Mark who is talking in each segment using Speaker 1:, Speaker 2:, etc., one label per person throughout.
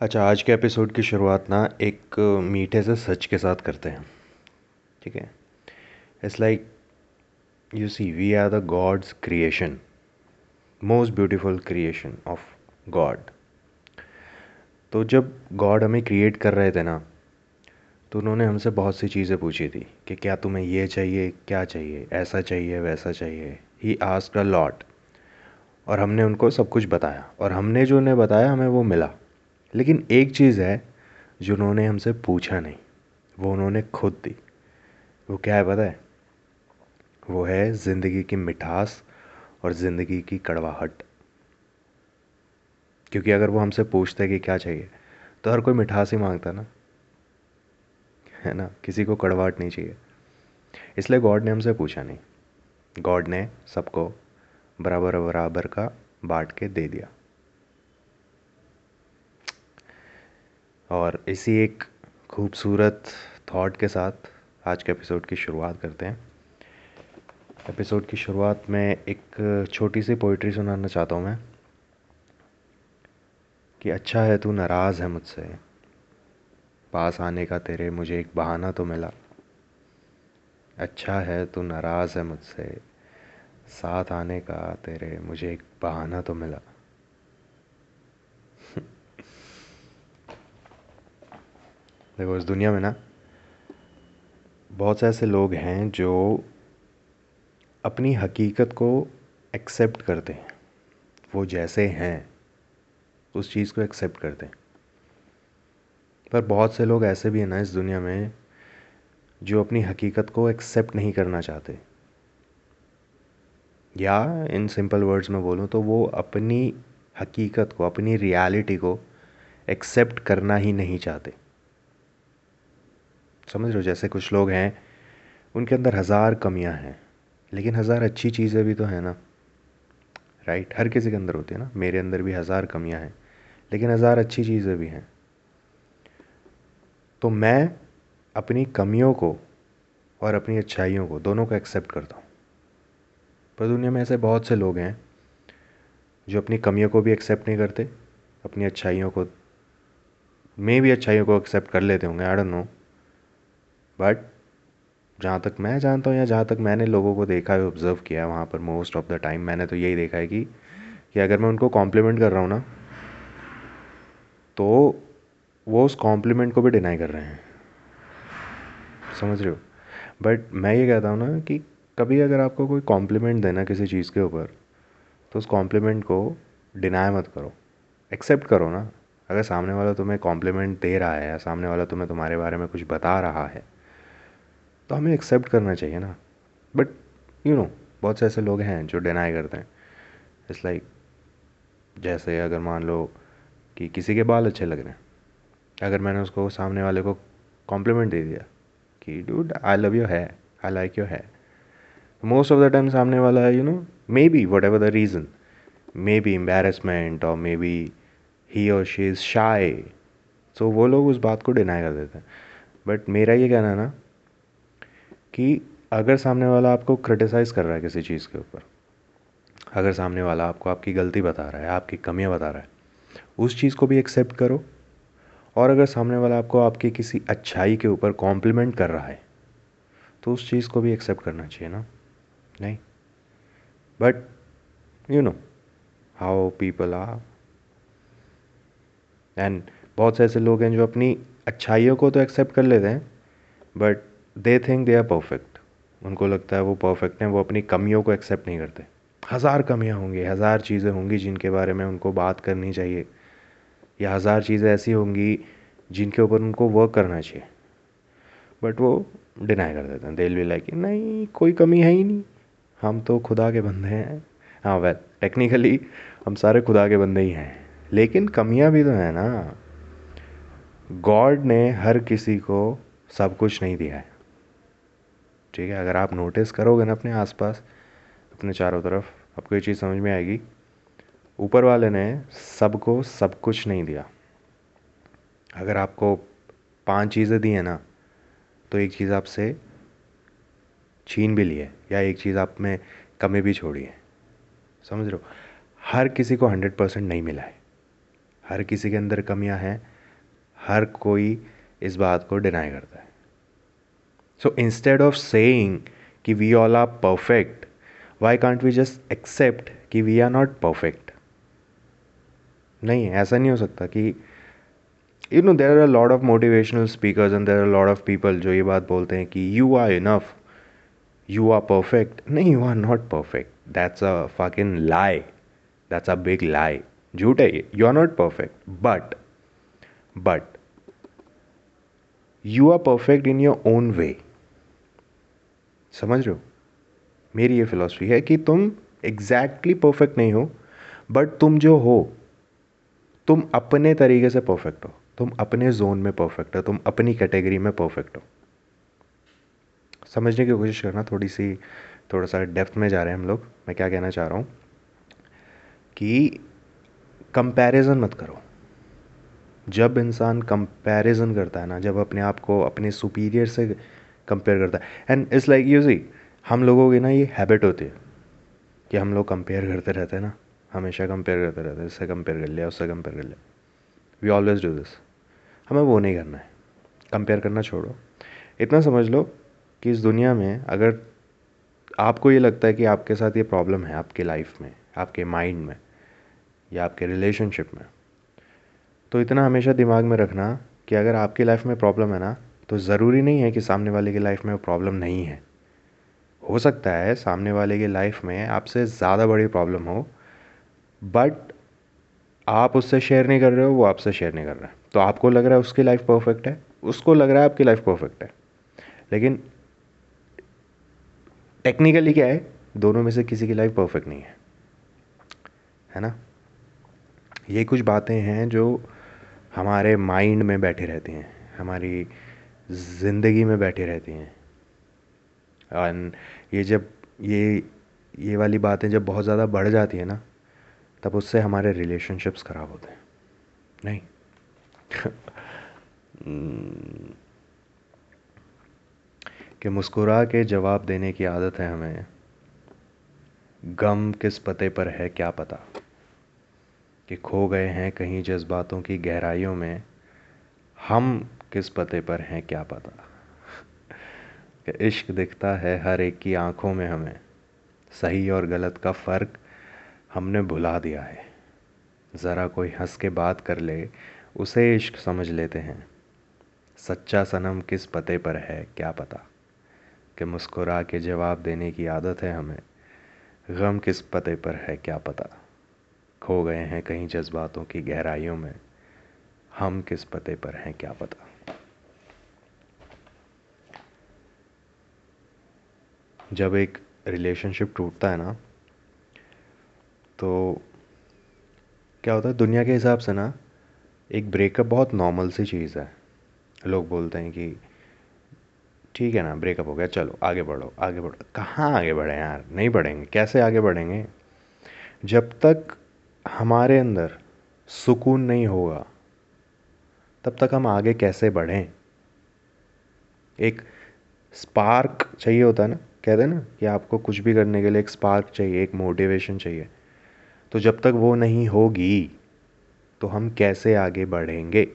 Speaker 1: अच्छा आज के एपिसोड की शुरुआत ना एक मीठे से सच के साथ करते हैं, ठीक है? It's like you see we are the God's creation most beautiful creation of God तो जब गॉड हमें क्रिएट कर रहे थे ना तो उन्होंने हमसे बहुत सी चीज़ें पूछी थी कि क्या तुम्हें ये चाहिए, क्या चाहिए, ऐसा चाहिए, वैसा चाहिए? ही आस्क अ लॉट और हमने उनको सब कुछ बताया और हमने जो उन्हें बताया, हमें वो मिला। लेकिन एक चीज़ है जो उन्होंने हमसे पूछा नहीं, वो उन्होंने खुद दी। वो क्या है पता है? वो है ज़िंदगी की मिठास और ज़िंदगी की कड़वाहट। क्योंकि अगर वो हमसे पूछते कि क्या चाहिए तो हर कोई मिठास ही माँगता ना। है ना? किसी को कड़वाहट नहीं चाहिए। इसलिए गॉड ने हमसे पूछा नहीं। गॉड ने सबको बराबर बराबर का बांट के दे दिया। और इसी एक खूबसूरत थॉट के साथ आज के एपिसोड की शुरुआत करते हैं। एपिसोड की शुरुआत में एक छोटी सी पोइट्री सुनाना चाहता हूँ मैं, कि अच्छा है तू नाराज़ है मुझसे, पास आने का तेरे मुझे एक बहाना तो मिला। अच्छा है तू नाराज़ है मुझसे, साथ आने का तेरे मुझे एक बहाना तो मिला। देखो, इस दुनिया में ना, बहुत से ऐसे लोग हैं जो अपनी हकीकत को एक्सेप्ट करते हैं। वो जैसे हैं, उस चीज़ को एक्सेप्ट करते हैं। पर बहुत से लोग ऐसे भी हैं ना, इस दुनिया में, जो अपनी हकीकत को एक्सेप्ट नहीं करना चाहते। या इन सिंपल वर्ड्स में बोलूँ तो वो अपनी हकीकत को, अपनी रियलिटी को एक्सेप्ट करना ही नहीं चाहते। समझ रहे हो जैसे कुछ लोग हैं, उनके अंदर हज़ार कमियाँ हैं, लेकिन हज़ार अच्छी चीज़ें भी तो हैं ना। राइट हर किसी के अंदर होती है ना। मेरे अंदर भी हज़ार कमियाँ हैं, लेकिन हज़ार अच्छी चीज़ें भी हैं। तो मैं अपनी कमियों को और अपनी अच्छाइयों को दोनों को एक्सेप्ट करता हूँ। पर दुनिया में ऐसे बहुत से लोग हैं, जो अपनी कमियों को भी एक्सेप्ट नहीं करते, अपनी अच्छाइयों को, मैं भी अच्छाइयों को एक्सेप्ट कर लेते होंगे आई डोंट नो बट जहाँ तक मैं जानता हूँ या जहाँ तक मैंने लोगों को देखा है ऑब्ज़र्व किया है, वहाँ पर मोस्ट ऑफ़ द टाइम मैंने तो यही देखा है कि कि अगर मैं उनको कॉम्प्लीमेंट कर रहा हूँ ना तो वो उस कॉम्प्लीमेंट को भी डिनाई कर रहे हैं। समझ रहे हो? बट मैं ये कहता हूँ ना कि कभी अगर आपको कोई कॉम्प्लीमेंट देना किसी चीज़ के ऊपर तो उस कॉम्प्लीमेंट को डिनाई मत करो। एक्सेप्ट करो ना। अगर सामने वाला तुम्हें कॉम्प्लीमेंट दे रहा है या सामने वाला तुम्हें तुम्हारे बारे में कुछ बता रहा है तो हमें एक्सेप्ट करना चाहिए ना। बट यू नो बहुत से ऐसे लोग हैं जो डिनाई करते हैं। इट्स लाइक like, जैसे अगर मान लो कि किसी के बाल अच्छे लग रहे हैं। अगर मैंने उसको सामने वाले को कॉम्प्लीमेंट दे दिया कि डूड आई लव योर है आई लाइक योर है मोस्ट ऑफ़ द टाइम सामने वाला you know maybe whatever the reason maybe embarrassment और मे बी ही और शी इज़ शाई सो वो लोग उस बात को डिनाई कर देते हैं। बट मेरा ये कहना है ना कि अगर सामने वाला आपको क्रिटिसाइज़ कर रहा है किसी चीज़ के ऊपर, अगर सामने वाला आपको आपकी गलती बता रहा है, आपकी कमियाँ बता रहा है, उस चीज़ को भी एक्सेप्ट करो। और अगर सामने वाला आपको आपकी किसी अच्छाई के ऊपर कॉम्प्लीमेंट कर रहा है तो उस चीज़ को भी एक्सेप्ट करना चाहिए ना? नहीं? But you know how people are and बहुत से ऐसे लोग हैं जो अपनी अच्छाइयों को तो एक्सेप्ट कर लेते हैं but they think they are perfect उनको लगता है वो परफेक्ट हैं, वो अपनी कमियों को एक्सेप्ट नहीं करते। हज़ार कमियाँ होंगी, हज़ार चीज़ें होंगी जिनके बारे में उनको बात करनी चाहिए। या हज़ार चीज़ें ऐसी होंगी जिनके ऊपर उनको वर्क करना चाहिए। बट वो डिनाई कर देते हैं। दिल भी लाइक नहीं, कोई कमी है ही नहीं। हम तो खुदा के बंदे हैं। हाँ वैल टेक्निकली हम सारे खुदा के बंदे ही हैं। लेकिन कमियाँ भी तो हैं ना। गॉड ने हर किसी को सब कुछ नहीं दिया है। ठीक है? अगर आप नोटिस करोगे ना अपने आसपास, अपने चारों तरफ़, आपको ये चीज़ समझ में आएगी। ऊपर वाले ने सबको सब कुछ नहीं दिया। अगर आपको पाँच चीज़ें दी हैं ना तो एक चीज़ आपसे छीन भी ली है, या एक चीज़ आप में कमी भी छोड़ी है। समझ रहे हो? हर किसी को हंड्रेड परसेंट नहीं मिला है। हर किसी के अंदर कमियाँ हैं, हर कोई इस बात को डिनाई करता है। सो इंस्टेड ऑफ़ सेइंग कि we all are perfect why can't we just accept कि वी आर नॉट परफेक्ट नहीं, ऐसा नहीं हो सकता कि you know there are lot of motivational speakers and there are lot of people जो ये बात बोलते हैं कि you are enough you are perfect नहीं you are not perfect that's a fucking lie that's a big lie झूठ है ये. You are not perfect but but you are perfect in your own way समझ रहे हो? मेरी ये philosophy है कि तुम एग्जैक्टली exactly परफेक्ट नहीं हो बट तुम जो हो, तुम अपने तरीके से परफेक्ट हो। तुम अपने जोन में परफेक्ट हो, तुम अपनी कैटेगरी में परफेक्ट हो। समझने की कोशिश करना, थोड़ी सी, थोड़ा सा डेप्थ में जा रहे हैं हम लोग। मैं क्या कहना चाह रहा हूँ कि कंपैरिजन मत करो। जब इंसान कंपैरिजन करता है ना, जब अपने आप को अपने सुपीरियर से कंपेयर करता है। And it's like you see हम लोगों की ना ये हैबिट होती है कि हम लोग कंपेयर करते रहते हैं ना। हमेशा कंपेयर करते रहते हैं, इससे कंपेयर कर लिया, उससे कंपेयर कर लिया। वी ऑलवेज डू दिस हमें वो नहीं करना है। कंपेयर करना छोड़ो। इतना समझ लो कि इस दुनिया में अगर आपको ये लगता है कि आपके साथ ये प्रॉब्लम है, आपके लाइफ में, आपके माइंड में, या आपके रिलेशनशिप में तो इतना हमेशा दिमाग में रखना कि अगर आपकी लाइफ में प्रॉब्लम है ना तो ज़रूरी नहीं है कि सामने वाले की लाइफ में वो प्रॉब्लम नहीं है। हो सकता है सामने वाले की लाइफ में आपसे ज़्यादा बड़ी प्रॉब्लम हो बट आप उससे शेयर नहीं कर रहे हो, वो आपसे शेयर नहीं कर रहा है। तो आपको लग रहा है उसकी लाइफ परफेक्ट है? उसको लग रहा है आपकी लाइफ परफेक्ट है। लेकिन टेक्निकली क्या है? दोनों में से किसी की लाइफ परफेक्ट नहीं है। है ना? ये कुछ बातें हैं जो हमारे माइंड में बैठे रहती हैं। हमारी ज़िंदगी में बैठी रहती हैं। और ये जब, ये ये वाली बातें जब बहुत ज़्यादा बढ़ जाती है ना, तब उससे हमारे रिलेशनशिप्स ख़राब होते हैं। नहीं। कि मुस्कुरा के जवाब देने की आदत है हमें। गम किस पते पर है क्या पता? कि खो गए हैं कहीं जज्बातों की गहराइयों में। हम किस पते पर हैं, क्या पता? इश्क दिखता है हर एक की आँखों में हमें। सही और गलत का फ़र्क हमने भुला दिया है। ज़रा कोई हंस के बात कर ले, उसे इश्क समझ लेते हैं। सच्चा सनम किस पते पर है, क्या पता? कि मुस्कुरा के जवाब देने की आदत है हमें। गम किस पते पर है, क्या पता? खो गए हैं कहीं जज्बातों की गहराइयों में। हम किस पते पर हैं, क्या पता? जब एक रिलेशनशिप टूटता है ना तो क्या होता है, दुनिया के हिसाब से ना, एक ब्रेकअप बहुत नॉर्मल सी चीज़ है। लोग बोलते हैं कि, ठीक है ना ब्रेकअप हो गया, चलो, आगे बढ़ो आगे बढ़ो। कहाँ आगे बढ़े यार? नहीं बढ़ेंगे। कैसे आगे बढ़ेंगे? जब तक हमारे अंदर सुकून नहीं होगा, तब तक हम आगे कैसे बढ़ें? एक स्पार्क चाहिए होता है ना कहते हैं ना कि आपको कुछ भी करने के लिए एक स्पार्क चाहिए, एक मोटिवेशन चाहिए। तो जब तक वो नहीं होगी तो हम कैसे आगे बढ़ेंगे?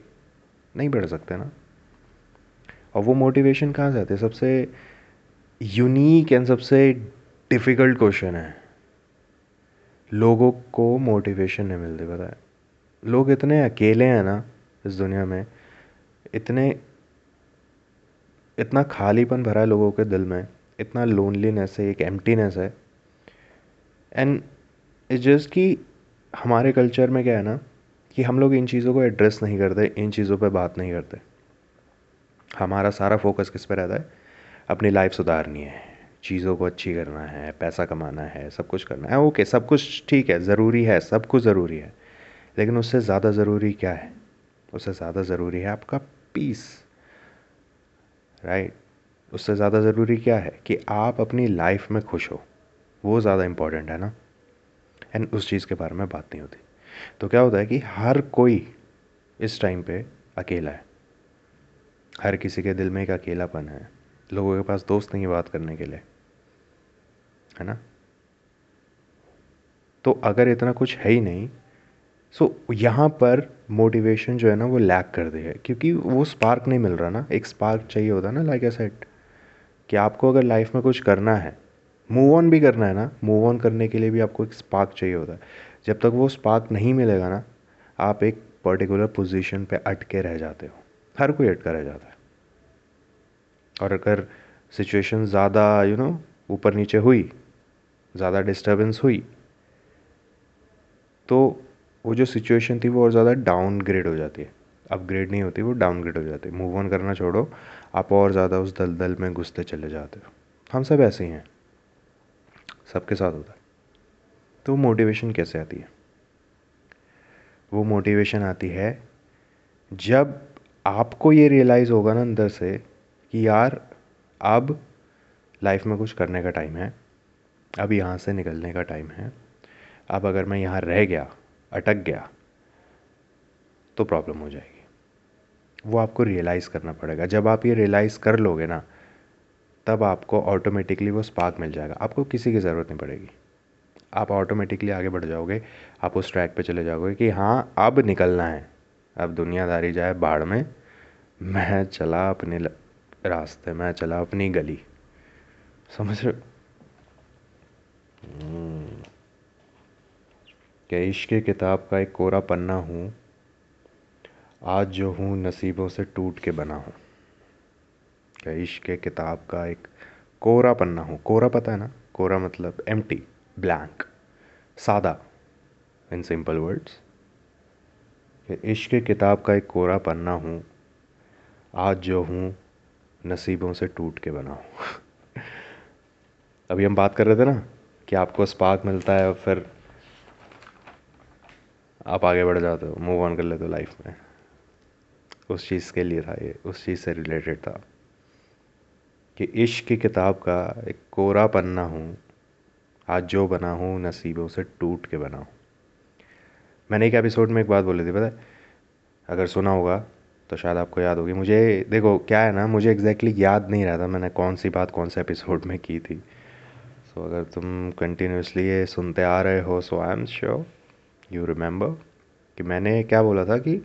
Speaker 1: नहीं बढ़ सकते ना। और वो मोटिवेशन कहाँ से आती है? सबसे यूनिक एंड सबसे डिफ़िकल्ट क्वेश्चन है। लोगों को मोटिवेशन नहीं मिलती, पता है। लोग इतने अकेले हैं ना इस दुनिया में, इतने, इतना खालीपन भरा है लोगों के दिल में इतना लोनलीनेस है, एक एम्प्टीनेस है। एंड इट्स जस्ट कि हमारे कल्चर में क्या है ना, कि हम लोग इन चीज़ों को एड्रेस नहीं करते, इन चीज़ों पे बात नहीं करते। हमारा सारा फोकस किस पे रहता है? अपनी लाइफ सुधारनी है, चीज़ों को अच्छी करना है, पैसा कमाना है, सब कुछ करना है। ओके सब कुछ ठीक है, ज़रूरी है, सब कुछ ज़रूरी है। लेकिन उससे ज़्यादा ज़रूरी क्या है? उससे ज़्यादा ज़रूरी है आपका पीस राइट उससे ज़्यादा ज़रूरी क्या है कि आप अपनी लाइफ में खुश हो। वो ज़्यादा इंपॉर्टेंट है ना? एंड उस चीज़ के बारे में बात नहीं होती। तो क्या होता है कि हर कोई इस टाइम पे अकेला है। हर किसी के दिल में एक अकेलापन है। लोगों के पास दोस्त नहीं बात करने के लिए। है ना? तो अगर इतना कुछ है ही नहीं सो so, यहाँ पर मोटिवेशन जो है ना वो लैक कर दे है क्योंकि वो स्पार्क नहीं मिल रहा ना। एक स्पार्क चाहिए होता है ना लाइक ए सेट कि आपको अगर लाइफ में कुछ करना है मूव ऑन भी करना है ना मूव ऑन करने के लिए भी आपको एक स्पार्क चाहिए होता है। जब तक वो स्पार्क नहीं मिलेगा ना, आप एक पर्टिकुलर पोजीशन पे अटके रह जाते हो। हर कोई अटका रह जाता है। और अगर सिचुएशन ज़्यादा यू नो ऊपर नीचे हुई, ज़्यादा डिस्टर्बेंस हुई तो वो जो सिचुएशन थी वो और ज़्यादा डाउनग्रेड हो जाती है। अपग्रेड नहीं होती, वो डाउनग्रेड हो जाती है। मूव ऑन करना छोड़ो आप और ज़्यादा उस दलदल में घुसते चले जाते हो। हम सब ऐसे ही हैं। सबके साथ होता है। तो मोटिवेशन कैसे आती है? वो मोटिवेशन आती है जब आपको ये रियलाइज़ होगा ना अंदर से कि यार, अब लाइफ में कुछ करने का टाइम है, अब यहाँ से निकलने का टाइम है, अब अगर मैं यहाँ रह गया, अटक गया तो प्रॉब्लम हो जाएगी। वो आपको रियलाइज़ करना पड़ेगा। जब आप ये रियलाइज़ कर लोगे ना, तब आपको ऑटोमेटिकली वो स्पार्क मिल जाएगा। आपको किसी की ज़रूरत नहीं पड़ेगी। आप ऑटोमेटिकली आगे बढ़ जाओगे, आप उस ट्रैक पे चले जाओगे कि हाँ अब निकलना है। अब दुनियादारी जाए बाढ़ में, मैं चला अपने रास्ते, मैं चला अपनी गली। समझ रहे हम्म। क्या इश्क किताब का एक कोरा पन्ना हूँ। आज जो हूँ, नसीबों से टूट के बना हूँ। क्या इश्क किताब का एक कोरा पन्ना हूँ? कोरा पता है ना? कोरा मतलब एम टी ब्लैंक सादा इन सिंपल वर्ड्स इश्क किताब का एक कोरा पन्ना हूँ, आज जो हूँ, नसीबों से टूट के बना हूँ। अभी हम बात कर रहे थे ना, कि आपको स्पार्क मिलता है और फिर आप आगे बढ़ जाते हो मूव ऑन कर लेते हो लाइफ में। उस चीज़ के लिए था ये उस चीज़ से रिलेटेड था कि इश्क की किताब का एक कोरा पन्ना हूँ आज जो बना हूँ नसीबों से टूट के बना हूँ। मैंने एक एपिसोड में एक बात बोली थी पता है? अगर सुना होगा तो शायद आपको याद होगी। मुझे देखो क्या है ना मुझे एग्जैक्टली exactly याद नहीं रहा था मैंने कौन सी बात कौन से एपिसोड में की थी। सो so, अगर तुम कंटिन्यूसली ये सुनते आ रहे हो so I am sure you remember कि मैंने क्या बोला था कि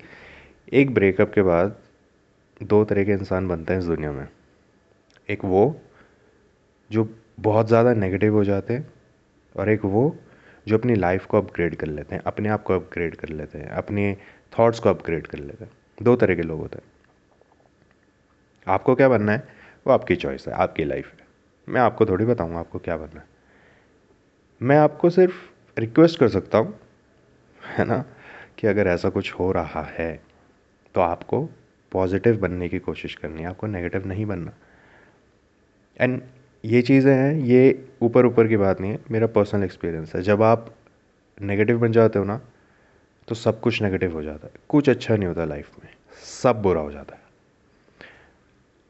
Speaker 1: एक ब्रेकअप के बाद दो तरह के इंसान बनते हैं इस दुनिया में। एक वो, जो बहुत ज़्यादा नेगेटिव हो जाते हैं, और एक वो, जो अपनी लाइफ को अपग्रेड कर लेते हैं, अपने आप को अपग्रेड कर लेते हैं, अपने थॉट्स को अपग्रेड कर लेते हैं। दो तरह के लोग होते हैं। आपको क्या बनना है? वो आपकी चॉइस है, आपकी लाइफ है। मैं आपको थोड़ी बताऊँगा आपको क्या बनना है। मैं आपको सिर्फ़ रिक्वेस्ट कर सकता हूँ, है ना, कि अगर ऐसा कुछ हो रहा है तो आपको पॉजिटिव बनने की कोशिश करनी है, आपको नेगेटिव नहीं बनना। एंड ये चीज़ें हैं, ये ऊपर ऊपर की बात नहीं है, मेरा पर्सनल एक्सपीरियंस है। जब आप नेगेटिव बन जाते हो ना तो सब कुछ नेगेटिव हो जाता है। कुछ अच्छा नहीं होता लाइफ में, सब बुरा हो जाता है।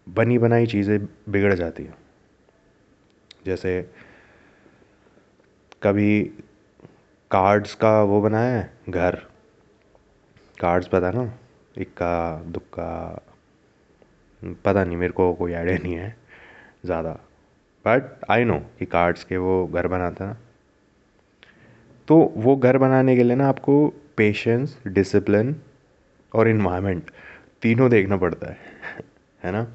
Speaker 1: बनी बनाई चीज़ें बिगड़ जाती हैं। जैसे कभी कार्ड्स का वो बनाया है, घर। कार्ड्स पता ना? इक्का, दुक्का, पता नहीं, मेरे को कोई आइडिया नहीं है, ज़्यादा। बट आई नो कि कार्ड्स के वो घर बनाते ना। तो वो घर बनाने के लिए ना आपको पेशेंस डिसिप्लिन और इन्वायरमेंट तीनों देखना पड़ता है है ना?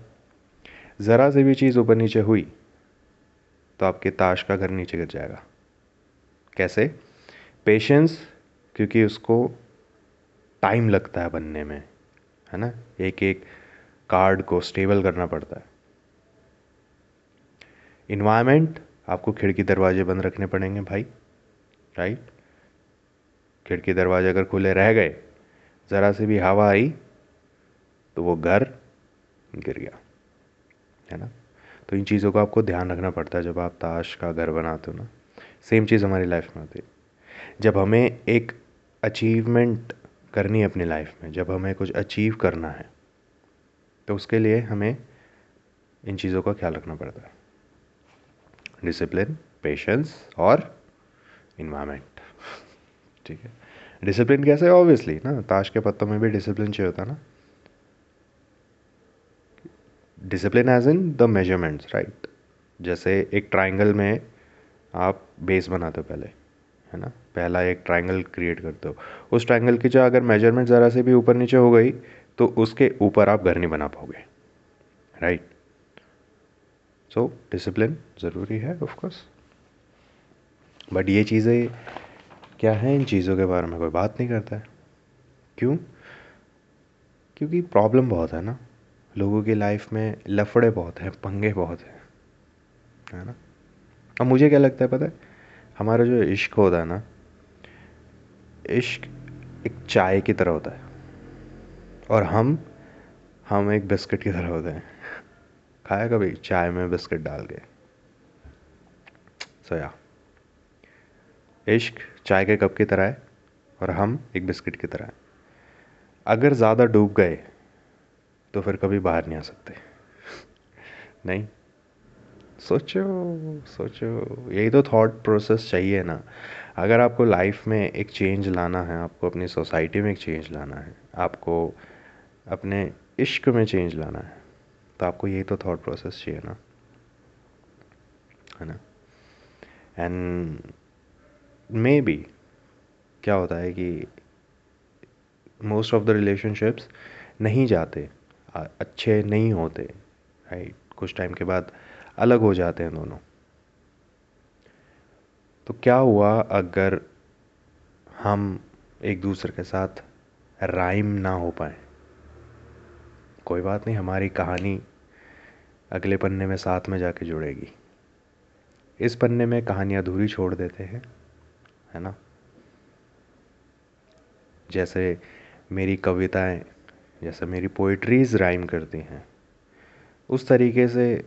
Speaker 1: ज़रा से भी चीज़ ऊपर नीचे हुई तो आपके ताश का घर नीचे गिर जाएगा। कैसे? पेशेंस क्योंकि उसको टाइम लगता है बनने में। है ना? एक एक कार्ड को स्टेबल करना पड़ता है। इन्वायरमेंट आपको खिड़की दरवाजे बंद रखने पड़ेंगे भाई राइट खिड़की दरवाजे अगर खुले रह गए, ज़रा सी भी हवा आई तो वो घर गिर गया, है ना? तो इन चीज़ों का आपको ध्यान रखना पड़ता है जब आप ताश का घर बनाते हो ना। सेम चीज़ हमारी लाइफ में होती है। जब हमें एक अचीवमेंट करनी है अपनी लाइफ में, जब हमें कुछ अचीव करना है तो उसके लिए हमें इन चीज़ों का ख्याल रखना पड़ता है। डिसिप्लिन पेशेंस और इन्वायरमेंट ठीक है? डिसिप्लिन कैसे? है ऑब्वियसली ना, ताश के पत्तों में भी डिसिप्लिन चाहिए होता ना। Discipline as in the measurements right जैसे एक ट्राइंगल में आप बेस बनाते हो पहले। है ना? पहला एक ट्रायंगल क्रिएट करते हो। उस ट्रायंगल की जो अगर मेज़रमेंट ज़रा से भी ऊपर नीचे हो गई तो उसके ऊपर आप घर नहीं बना पाओगे। राइट सो डिसिप्लिन ज़रूरी है ऑफ़ कोर्स बट ये चीज़ें क्या हैं इन चीज़ों के बारे में? कोई बात नहीं करता है। क्यों? क्योंकि प्रॉब्लम बहुत है ना। लोगों की लाइफ में लफड़े बहुत हैं, पंगे बहुत हैं। है ना? अब मुझे क्या लगता है पता है? हमारा जो इश्क होता है ना, इश्क एक चाय की तरह होता है। और हम हम एक बिस्किट की तरह होते हैं। खाया कभी? चाय में बिस्किट डाल के। सो या इश्क चाय के कप की तरह है और हम एक बिस्किट की तरह हैं। अगर ज़्यादा डूब गए तो फिर कभी बाहर नहीं आ सकते। नहीं? सोचो सोचो। यही तो थॉट प्रोसेस चाहिए ना। अगर आपको लाइफ में एक चेंज लाना है, आपको अपनी सोसाइटी में एक चेंज लाना है, आपको अपने इश्क में चेंज लाना है तो आपको यही तो थॉट प्रोसेस चाहिए ना। है ना? एंड मे बी क्या होता है कि मोस्ट ऑफ़ द रिलेशनशिप्स नहीं जाते अच्छे नहीं होते राइट कुछ टाइम के बाद अलग हो जाते हैं दोनों। तो क्या हुआ अगर हम एक दूसरे के साथ राइम ना हो पाए? कोई बात नहीं, हमारी कहानी अगले पन्ने में साथ में जाके जुड़ेगी। इस पन्ने में कहानी अधूरी छोड़ देते हैं, है ना? जैसे मेरी कविताएँ, जैसे मेरी पोइट्रीज़ राइम करती हैं, उस तरीके से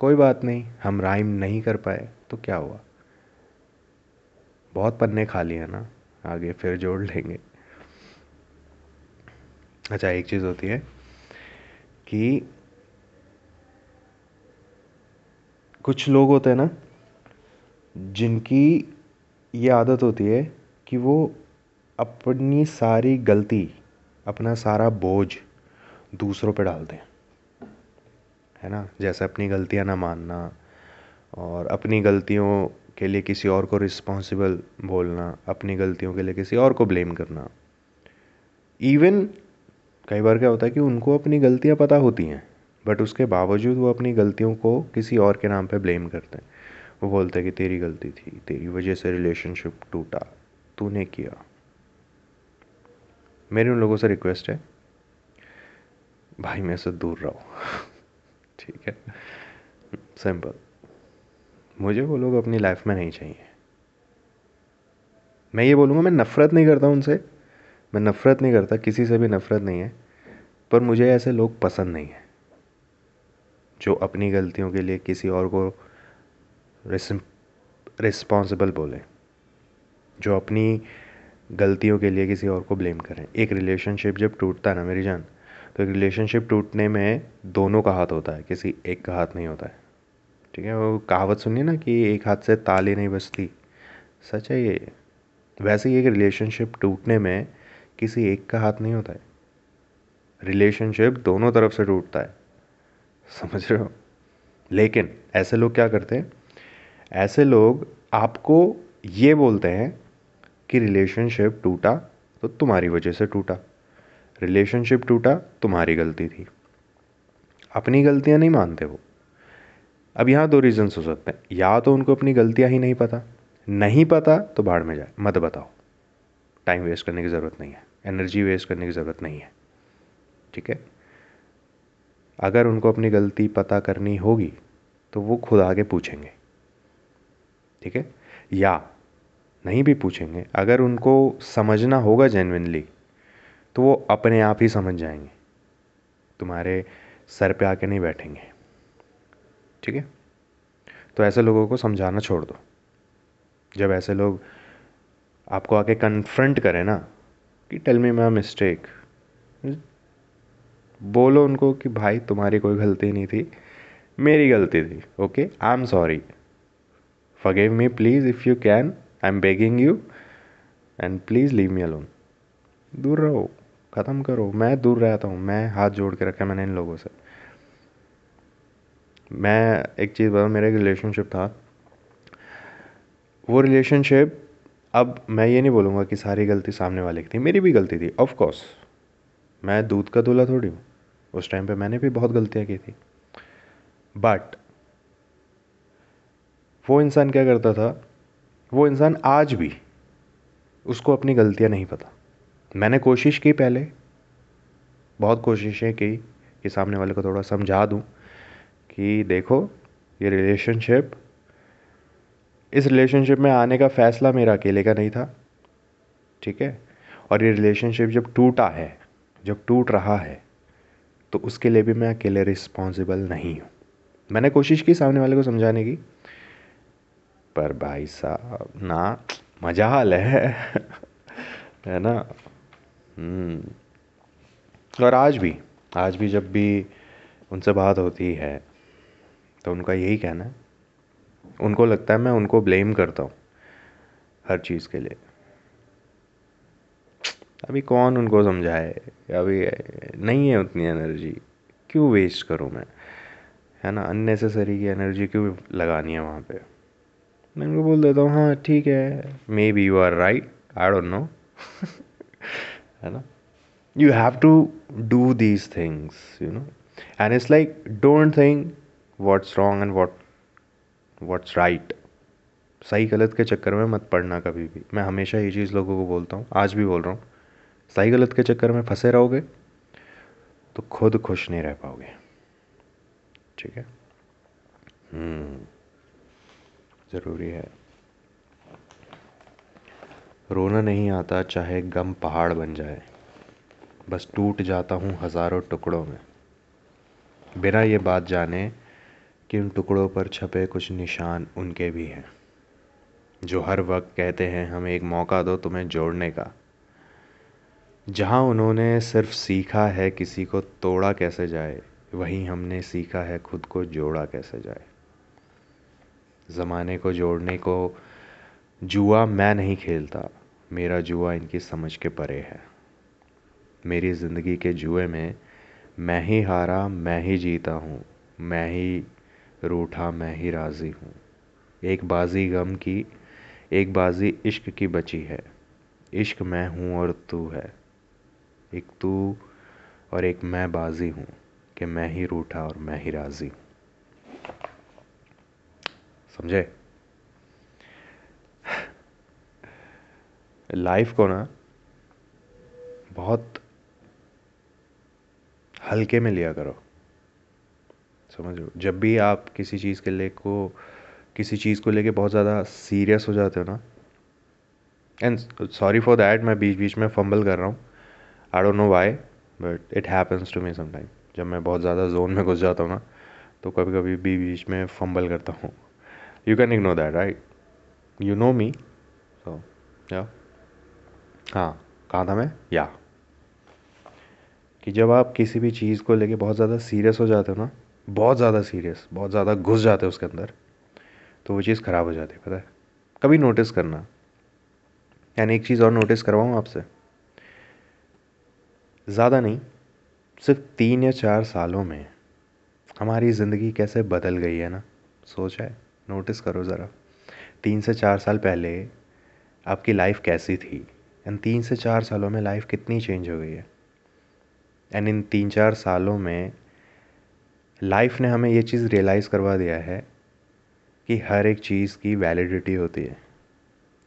Speaker 1: कोई बात नहीं, हम राइम नहीं कर पाए तो क्या हुआ? बहुत पन्ने खाली है ना, आगे फिर जोड़ लेंगे। अच्छा एक चीज़ होती है कि कुछ लोग होते हैं ना, जिनकी ये आदत होती है कि वो अपनी सारी गलती, अपना सारा बोझ दूसरों पे डालते हैं। है ना? जैसे अपनी गलतियाँ ना मानना और अपनी गलतियों के लिए किसी और को रिस्पॉन्सिबल बोलना, अपनी गलतियों के लिए किसी और को ब्लेम करना। इवन कई बार क्या होता है कि उनको अपनी गलतियाँ पता होती हैं बट उसके बावजूद वो अपनी गलतियों को किसी और के नाम पे ब्लेम करते हैं। वो बोलते हैं कि तेरी गलती थी, तेरी वजह से रिलेशनशिप टूटा, तूने किया। मेरी उन लोगों से रिक्वेस्ट है, भाई मैं से दूर रहो। ठीक है। सिंपल मुझे वो लोग अपनी लाइफ में नहीं चाहिए। मैं ये बोलूँगा, मैं नफ़रत नहीं करता उनसे। मैं नफ़रत नहीं करता, किसी से भी नफ़रत नहीं है। पर मुझे ऐसे लोग पसंद नहीं है, जो अपनी गलतियों के लिए किसी और को रिस्पॉन्सिबल बोले। जो अपनी गलतियों के लिए किसी और को ब्लेम करें। एक रिलेशनशिप जब टूटता ना मेरी जान रिलेशनशिप टूटने में दोनों का हाथ होता है, किसी एक का हाथ नहीं होता है। ठीक है, वो कहावत सुनिए ना कि एक हाथ से ताली नहीं बजती। सच है ये। वैसे ही एक रिलेशनशिप टूटने में किसी एक का हाथ नहीं होता है। रिलेशनशिप दोनों तरफ़ से टूटता है। समझ रहे हो? लेकिन ऐसे लोग क्या करते हैं? ऐसे लोग आपको ये बोलते हैं कि रिलेशनशिप टूटा तो तुम्हारी वजह से टूटा। रिलेशनशिप टूटा, तुम्हारी गलती थी। अपनी गलतियाँ नहीं मानते वो। अब यहाँ दो रीज़न्स हो सकते हैं। या तो उनको अपनी गलतियाँ ही नहीं पता। नहीं पता तो बाढ़ में जाए। मत बताओ। टाइम वेस्ट करने की ज़रूरत नहीं है। एनर्जी वेस्ट करने की ज़रूरत नहीं है। ठीक है? अगर उनको अपनी गलती पता करनी होगी तो वो खुद आगे पूछेंगे। ठीक है? या नहीं भी पूछेंगे। अगर उनको समझना होगा जेनविनली तो वो अपने आप ही समझ जाएँगे। तुम्हारे सर पे आके नहीं बैठेंगे। ठीक है? तो ऐसे लोगों को समझाना छोड़ दो। जब ऐसे लोग आपको आके कन्फ्रंट करें ना, कि टेल मी माई मिस्टेक बोलो उनको कि भाई तुम्हारी कोई गलती नहीं थी, मेरी गलती थी okay I am sorry forgive me please if you can I am begging you and please leave me alone दूर रहो। ख़त्म करो। मैं दूर रहता हूँ। मैं हाथ जोड़ के रखा मैंने इन लोगों से। मैं एक चीज़ बताऊँ, मेरा एक रिलेशनशिप था। वो रिलेशनशिप अब मैं ये नहीं बोलूँगा कि सारी गलती सामने वाले की थी। मेरी भी गलती थी ऑफ़ कोर्स मैं दूध का दूल्हा थोड़ी हूँ। उस टाइम पे मैंने भी बहुत गलतियाँ की थी। बट वो इंसान क्या करता था? वो इंसान आज भी उसको अपनी गलतियाँ नहीं पता। मैंने कोशिश की पहले, बहुत कोशिशें की कि सामने वाले को थोड़ा समझा दूँ कि देखो, ये रिलेशनशिप इस रिलेशनशिप में आने का फ़ैसला मेरा अकेले का नहीं था, ठीक है और ये रिलेशनशिप जब टूटा है, जब टूट रहा है तो उसके लिए भी मैं अकेले रिस्पॉन्सिबल नहीं हूँ मैंने कोशिश की सामने वाले को समझाने की, पर भाई साहब, ना मजाल है है ना। और आज भी आज भी जब भी उनसे बात होती है तो उनका यही कहना है। उनको लगता है मैं उनको ब्लेम करता हूँ, हर चीज़ के लिए। अभी कौन उनको समझाए? अभी नहीं है उतनी एनर्जी क्यों वेस्ट करूँ मैं? है ना? अननेसेसरी की एनर्जी क्यों लगानी है वहाँ पे? मैं उनको बोल देता हूँ हाँ ठीक है। Maybe you are right I don't know है ना? You have to do these things, you know? And it's like, don't think what's wrong and what, what's right. सही गलत के चक्कर में मत पड़ना कभी भी। मैं हमेशा ये चीज़ लोगों को बोलता हूँ, आज भी बोल रहा हूँ। सही गलत के चक्कर में फंसे रहोगे तो खुद खुश नहीं रह पाओगे। ठीक है? हम्म ज़रूरी है। रोना नहीं आता चाहे गम पहाड़ बन जाए। बस टूट जाता हूँ हज़ारों टुकड़ों में। बिना ये बात जाने कि उन टुकड़ों पर छपे कुछ निशान उनके भी हैं। जो हर वक्त कहते हैं, हमें एक मौका दो तुम्हें जोड़ने का। जहाँ उन्होंने सिर्फ़ सीखा है किसी को तोड़ा कैसे जाए, वहीं हमने सीखा है खुद को जोड़ा कैसे जाए। ज़माने को जोड़ने को जुआ मैं नहीं खेलता। मेरा जुआ इनकी समझ के परे है। मेरी ज़िंदगी के जुए में मैं ही हारा, मैं ही जीता हूँ, मैं ही रूठा, मैं ही राज़ी हूँ। एक बाजी गम की, एक बाजी इश्क की बची है। इश्क मैं हूँ और तू है। एक तू और एक मैं बाजी हूँ कि मैं ही रूठा और मैं ही राज़ी हूँ। समझे? लाइफ को ना बहुत हल्के में लिया करो। समझ जब भी आप किसी चीज़ के लिए को, किसी चीज़ को लेके बहुत ज़्यादा सीरियस हो जाते हो ना एंड सॉरी फॉर दैट मैं बीच बीच में फंबल कर रहा हूँ। I don't know why but it happens to me sometime जब मैं बहुत ज़्यादा जोन में घुस जाता हूँ ना तो कभी कभी बीच बीच में फंबल करता हूँ। You can ignore that right you know me so yeah हाँ कहाँ था मैं? या। कि जब आप किसी भी चीज़ को लेके बहुत ज़्यादा सीरियस हो जाते हो ना, बहुत ज़्यादा सीरियस, बहुत ज़्यादा घुस जाते हो उसके अंदर तो वो चीज़ ख़राब हो जाती है, पता है? कभी नोटिस करना। यानी एक चीज़ और नोटिस करवाऊँ आपसे? ज़्यादा नहीं, सिर्फ़ तीन या चार सालों में हमारी ज़िंदगी कैसे बदल गई है ना, सोचा है, नोटिस करो ज़रा। तीन से चार साल पहले आपकी लाइफ कैसी थी? एंड तीन से चार सालों में लाइफ कितनी चेंज हो गई है? एंड इन तीन चार सालों में लाइफ ने हमें ये चीज़ रियलाइज़ करवा दिया है कि हर एक चीज़ की वैलिडिटी होती है।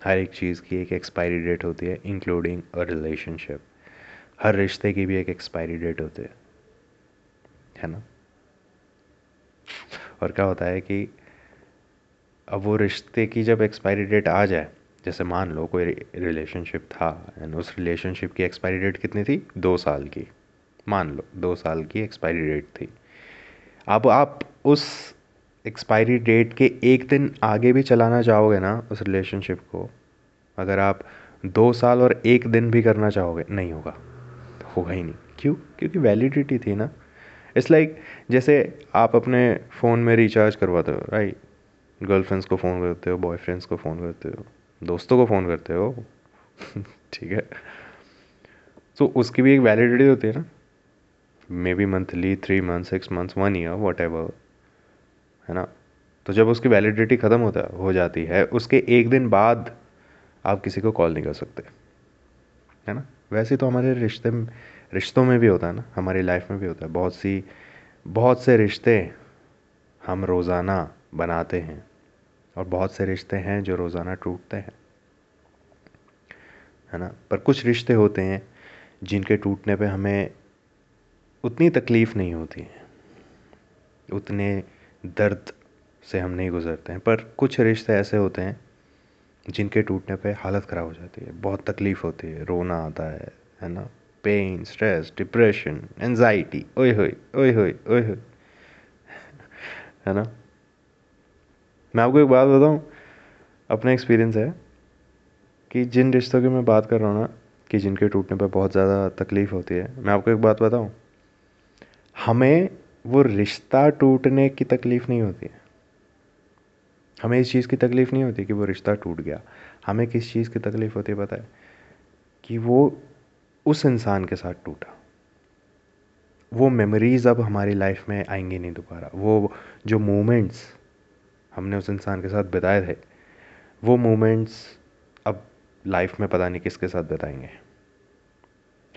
Speaker 1: हर एक चीज़ की एक एक्सपायरी डेट होती है इंक्लूडिंग अ रिलेशनशिप हर रिश्ते की भी एक एक्सपायरी डेट होती है। है ना? और क्या होता है कि अब वो रिश्ते की जब एक्सपायरी डेट आ जाए जैसे मान लो कोई रिलेशनशिप था एंड उस रिलेशनशिप की एक्सपायरी डेट कितनी थी? दो साल की। मान लो दो साल की एक्सपायरी डेट थी। अब आप उस एक्सपायरी डेट के एक दिन आगे भी चलाना चाहोगे ना उस रिलेशनशिप को अगर आप दो साल और एक दिन भी करना चाहोगे नहीं होगा। होगा ही नहीं। क्यों? क्योंकि वैलिडिटी थी ना। इट्स लाइक like, जैसे आप अपने फ़ोन में रिचार्ज करवाते हो राइट गर्लफ्रेंड्स को फ़ोन करते हो बॉयफ्रेंड्स को फ़ोन करते हो। दोस्तों को फ़ोन करते हो? ठीक है। तो उसकी भी एक वैलिडिटी होती है ना? Maybe monthly three month six months one year whatever है ना? तो जब उसकी वैलिडिटी ख़त्म होता, हो जाती है, उसके एक दिन बाद आप किसी को कॉल नहीं कर सकते, है ना? वैसे तो हमारे रिश्ते, रिश्तों में भी होता है ना? हमारी लाइफ में भी होता है। बहुत सी, बहुत से रिश्ते हम रोज़ाना बनाते हैं। और बहुत से रिश्ते हैं जो रोज़ाना टूटते हैं, है ना? पर कुछ रिश्ते होते हैं जिनके टूटने पे हमें उतनी तकलीफ़ नहीं होती है, उतने दर्द से हम नहीं गुज़रते हैं। पर कुछ रिश्ते ऐसे होते हैं जिनके टूटने पे हालत ख़राब हो जाती है, बहुत तकलीफ़ होती है, रोना आता है है ना? पेन स्ट्रेस डिप्रेशन एनजाइटी ओए होए ओए होए, ओए है ना? मैं आपको एक बात बताऊँ, अपना एक्सपीरियंस है कि जिन रिश्तों की मैं बात कर रहा हूँ ना, कि जिनके टूटने पर बहुत ज़्यादा तकलीफ़ होती है, मैं आपको एक बात बताऊँ, हमें वो रिश्ता टूटने की तकलीफ़ नहीं होती है। हमें इस चीज़ की तकलीफ़ नहीं होती कि वो रिश्ता टूट गया। हमें किस चीज़ की तकलीफ़ होती है पता है? कि वो उस इंसान के साथ टूटा। वो मेमोरीज़ अब हमारी लाइफ में आएँगी नहीं दोबारा। वो जो मोमेंट्स हमने उस इंसान के साथ बिताए थे। वो मोमेंट्स अब लाइफ में पता नहीं किसके साथ बिताएँगे।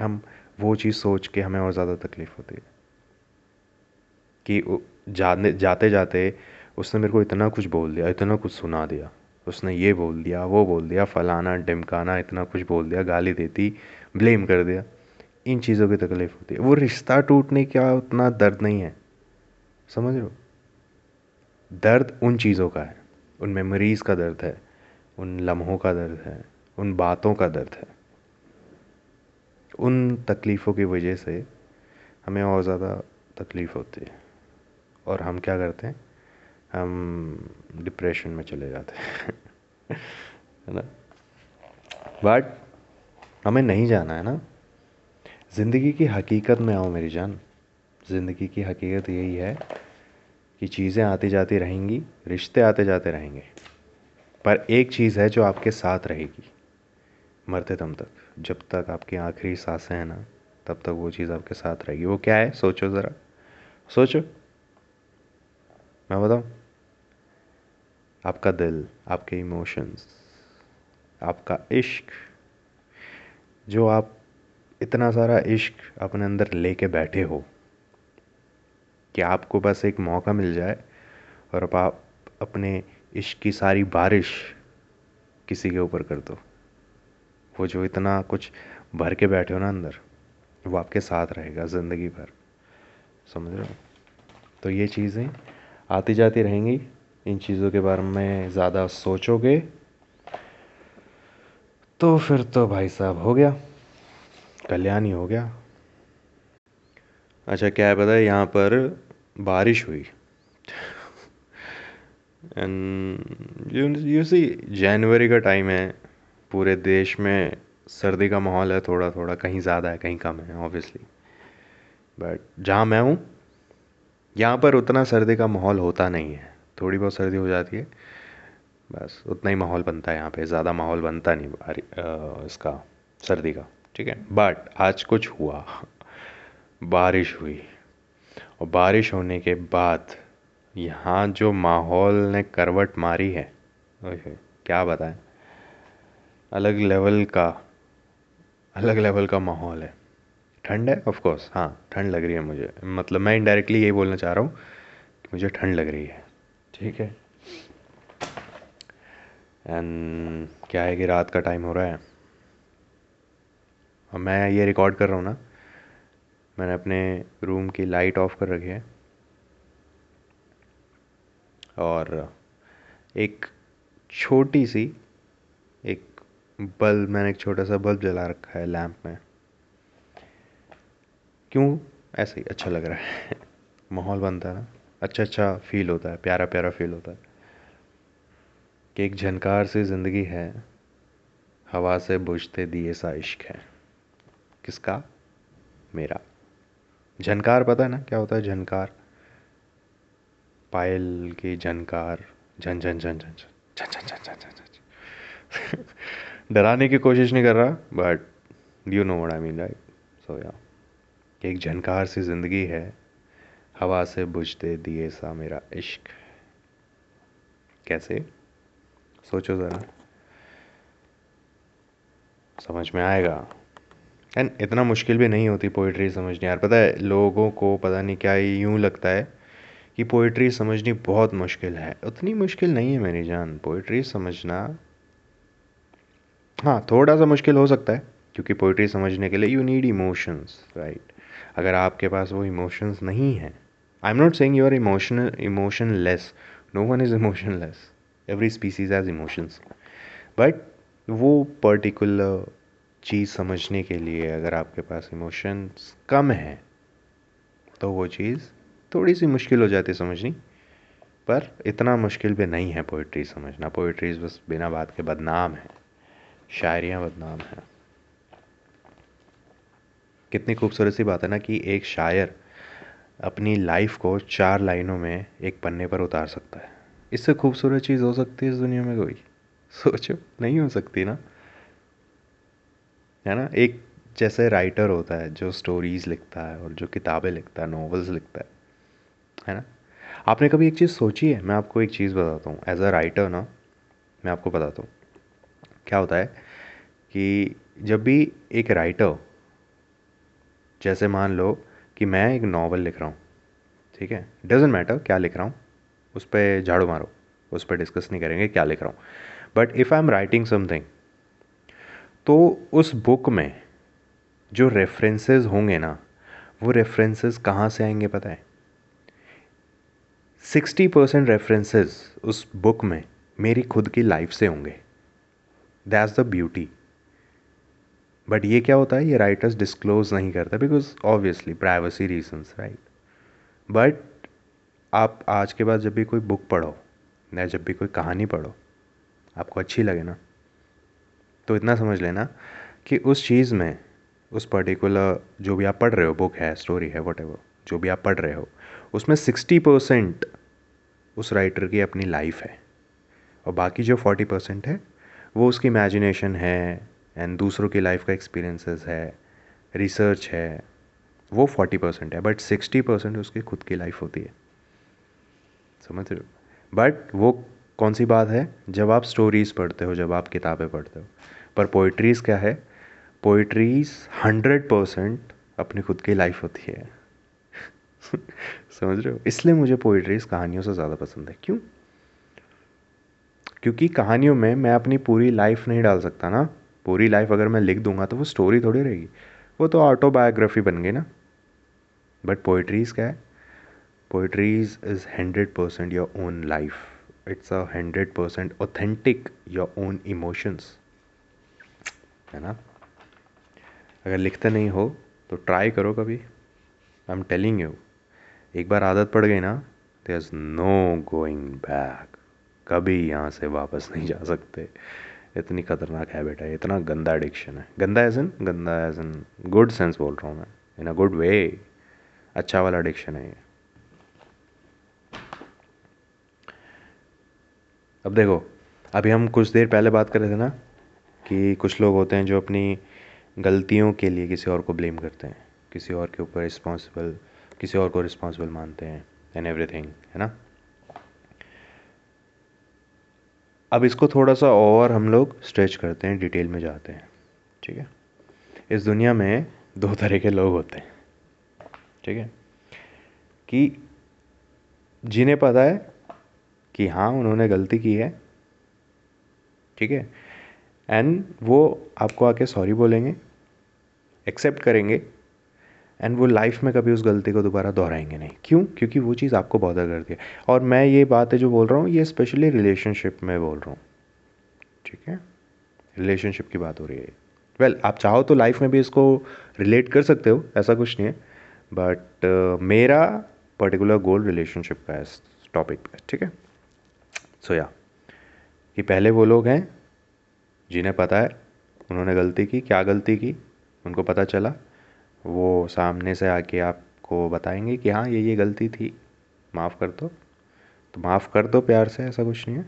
Speaker 1: हम वो चीज़ सोच के हमें और ज़्यादा तकलीफ़ होती है। कि जाने, जाते जाते उसने मेरे को इतना कुछ बोल दिया, इतना कुछ सुना दिया। उसने ये बोल दिया, वो बोल दिया, फलाना डिमकाना इतना कुछ बोल दिया, गाली देती, ब्लेम कर दिया। इन चीज़ों की तकलीफ़ होती है। वो रिश्ता टूटने का उतना दर्द नहीं है। समझ रहे हो? दर्द उन चीज़ों का है। उन मेमोरीज़ का दर्द है, उन लम्हों का दर्द है, उन बातों का दर्द है। उन तकलीफ़ों की वजह से हमें और ज़्यादा तकलीफ़ होती है। और हम क्या करते हैं? हम डिप्रेशन में चले जाते हैं। है ना? बट हमें नहीं जाना है ना। ज़िंदगी की हकीकत में आओ मेरी जान। ज़िंदगी की हकीकत यही है कि चीज़ें आती जाती रहेंगी, रिश्ते आते जाते रहेंगे। पर एक चीज़ है जो आपके साथ रहेगी, मरते दम तक। जब तक आपकी आखिरी साँसें हैं ना, तब तक वो चीज़ आपके साथ रहेगी। वो क्या है? सोचो ज़रा। सोचो। मैं बताऊँ? आपका दिल, आपके इमोशंस आपका इश्क, जो आप इतना सारा इश्क अपने अंदर लेके बैठे हो कि आपको बस एक मौका मिल जाए और अब आप अपने इश्क की सारी बारिश किसी के ऊपर कर दो। वो जो इतना कुछ भर के बैठे हो ना अंदर, वो आपके साथ रहेगा ज़िंदगी भर। समझ रहे हो? तो ये चीज़ें आती जाती रहेंगी। इन चीज़ों के बारे में ज़्यादा सोचोगे तो फिर तो भाई साहब हो गया। कल्याण ही हो गया। अच्छा क्या है पता है, यहाँ पर बारिश हुई। एंड यू सी जनवरी का टाइम है पूरे देश में सर्दी का माहौल है थोड़ा थोड़ा कहीं ज़्यादा है कहीं कम है ऑब्वियसली बट जहाँ मैं हूँ यहाँ पर उतना सर्दी का माहौल होता नहीं है। थोड़ी बहुत सर्दी हो जाती है बस उतना ही माहौल बनता है यहाँ पे ज़्यादा माहौल बनता नहीं आ, इसका सर्दी का ठीक है? बट आज कुछ हुआ बारिश हुई। और बारिश होने के बाद यहाँ जो माहौल ने करवट मारी है क्या बताएँ? अलग लेवल का, अलग लेवल का माहौल है। ठंड है? ऑफ़ कोर्स हाँ ठंड लग रही है मुझे। मतलब मैं इनडायरेक्टली यही बोलना चाह रहा हूँ कि मुझे ठंड लग रही है। ठीक है? एंड क्या है कि रात का टाइम हो रहा है? और मैं ये रिकॉर्ड कर रहा हूँ ना मैंने अपने रूम की लाइट ऑफ़ कर रखी है। और एक छोटी सी, एक बल्ब, मैंने एक छोटा सा बल्ब जला रखा है लैंप में। क्यों? ऐसे ही अच्छा लग रहा है। माहौल बनता है ना। अच्छा अच्छा फील होता है, प्यारा प्यारा फील होता है। कि एक झनकार सी ज़िंदगी है। हवा से बुझते दिए सा इश्क है। किसका? मेरा। झनकार पता है ना क्या होता है झनकार पायल की झनकार झन झन झन झन झन झन झन झन झन डराने की कोशिश नहीं कर रहा but you know what I mean right so yeah एक झनकार सी ज़िंदगी है हवा से बुझते दिए सा मेरा इश्क कैसे सोचो ज़रा समझ में आएगा एंड इतना मुश्किल भी नहीं होती पोइट्री समझनी यार। पता है, लोगों को पता नहीं क्या यूँ लगता है कि पोइट्री समझनी बहुत मुश्किल है। उतनी मुश्किल नहीं है मेरी जान। पोइट्री समझना हाँ थोड़ा सा मुश्किल हो सकता है, क्योंकि पोइट्री समझने के लिए यू नीड इमोशंस राइट अगर आपके पास वो इमोशंस नहीं हैं I am not saying you are emotional emotionless no one is emotionless every species has emotions but वो पर्टिकुलर चीज़ समझने के लिए अगर आपके पास इमोशंस कम हैं तो वो चीज़ थोड़ी सी मुश्किल हो जाती है समझनी। पर इतना मुश्किल भी नहीं है पोइट्री समझना। पोइट्रीज बस बिना बात के बदनाम है। शायरियाँ बदनाम हैं। कितनी खूबसूरत सी बात है ना कि एक शायर अपनी लाइफ को चार लाइनों में एक पन्ने पर उतार सकता है। इससे खूबसूरत चीज़ हो सकती है इस दुनिया में कोई? सोचो, नहीं हो सकती ना? है ना? एक जैसे राइटर होता है, जो स्टोरीज़ लिखता है और जो किताबें लिखता है नॉवेल्स लिखता है है ना? आपने कभी एक चीज़ सोची है? मैं आपको एक चीज़ बताता हूँ। एज अ राइटर ना, मैं आपको बताता हूँ। क्या होता है कि जब भी एक राइटर जैसे मान लो कि मैं एक नावल लिख रहा हूँ, ठीक है? डजेंट मैटर क्या लिख रहा हूँ, उस पर झाड़ू मारो, उस पर डिस्कस नहीं करेंगे क्या लिख रहा हूँ। But if I am writing something तो उस बुक में जो रेफरेंसेस होंगे ना, वो रेफरेंसेस कहाँ से आएँगे पता है? सिक्सटी परसेंट रेफरेंसेस उस बुक में मेरी खुद की लाइफ से होंगे। दैट्स द ब्यूटी बट ये क्या होता है? ये राइटर्स डिस्क्लोज नहीं करते because obviously privacy reasons right but आप आज के बाद जब भी कोई बुक पढ़ो या जब भी कोई कहानी पढ़ो, आपको अच्छी लगे ना तो इतना समझ लेना कि उस चीज़ में, उस पर्टिकुलर जो भी आप पढ़ रहे हो बुक है स्टोरी है वट जो भी आप पढ़ रहे हो, उसमें सिक्सटी परसेंट उस राइटर की अपनी लाइफ है और बाकी जो फोर्टी परसेंट है, वो उसकी इमेजिनेशन है एंड दूसरों की लाइफ का एक्सपीरियंसेस है रिसर्च है, वो फोर्टी परसेंट है बट सिक्सटी परसेंट उसकी खुद की लाइफ होती है। समझ रहे हो? बट वो कौन सी बात है? जब आप स्टोरीज़ पढ़ते हो, जब आप किताबें पढ़ते हो पर पोइट्रीज़ क्या है? पोइट्रीज़ हंड्रेड परसेंट अपनी खुद की लाइफ होती है। समझ रहे हो? इसलिए मुझे पोइट्रीज़ कहानियों से ज़्यादा पसंद है। क्यों? क्योंकि कहानियों में मैं अपनी पूरी लाइफ नहीं डाल सकता ना। पूरी लाइफ अगर मैं लिख दूँगा तो वो स्टोरी थोड़ी रहेगी। वो तो ऑटोबायोग्राफी बन गई ना। बट पोइट्रीज़ क्या है? Poetries is hundred percent your own life it's a hundred percent authentic your own emotions है ना? अगर लिखते नहीं हो तो ट्राई करो कभी। आई एम टेलिंग यू एक बार आदत पड़ गई ना there is no going back कभी यहाँ से वापस नहीं जा सकते। इतनी खतरनाक हैबिट है, इतना गंदा एडिक्शन है। गंदा एज इन गंदा एज इन गुड सेंस बोल रहा हूँ मैं। इन अ गुड वे अच्छा वाला एडिक्शन है ये। अब देखो, अभी हम कुछ देर पहले बात कर रहे थे ना कि कुछ लोग होते हैं जो अपनी गलतियों के लिए किसी और को ब्लेम करते हैं, किसी और के ऊपर रिस्पॉन्सिबल किसी और को रिस्पॉन्सिबल मानते हैं एंड एवरीथिंग है ना? अब इसको थोड़ा सा और हम लोग स्ट्रेच करते हैं डिटेल में जाते हैं, ठीक है? इस दुनिया में दो तरह के लोग होते हैं, ठीक है? कि जिन्हें पता है कि हाँ उन्होंने गलती की है, ठीक है? एंड वो आपको आके सॉरी बोलेंगे एक्सेप्ट करेंगे एंड वो लाइफ में कभी उस गलती को दोबारा दोहराएँगे नहीं। क्यों? क्योंकि वो चीज़ आपको बॉदर करती है। और मैं ये बात है जो बोल रहा हूँ ये स्पेशली रिलेशनशिप में बोल रहा हूँ। ठीक है? रिलेशनशिप की बात हो रही है वेल well, आप चाहो तो लाइफ में भी इसको रिलेट कर सकते हो ऐसा कुछ नहीं है। बट uh, मेरा पर्टिकुलर गोल रिलेशनशिप का है टॉपिक पे। ठीक है? सो या कि पहले वो लोग हैं जिन्हें पता है, उन्होंने गलती की। क्या गलती की? उनको पता चला। वो सामने से आके आपको बताएँगे कि हाँ ये ये गलती थी। माफ़ कर दो। तो माफ़ कर दो प्यार से, ऐसा कुछ नहीं है।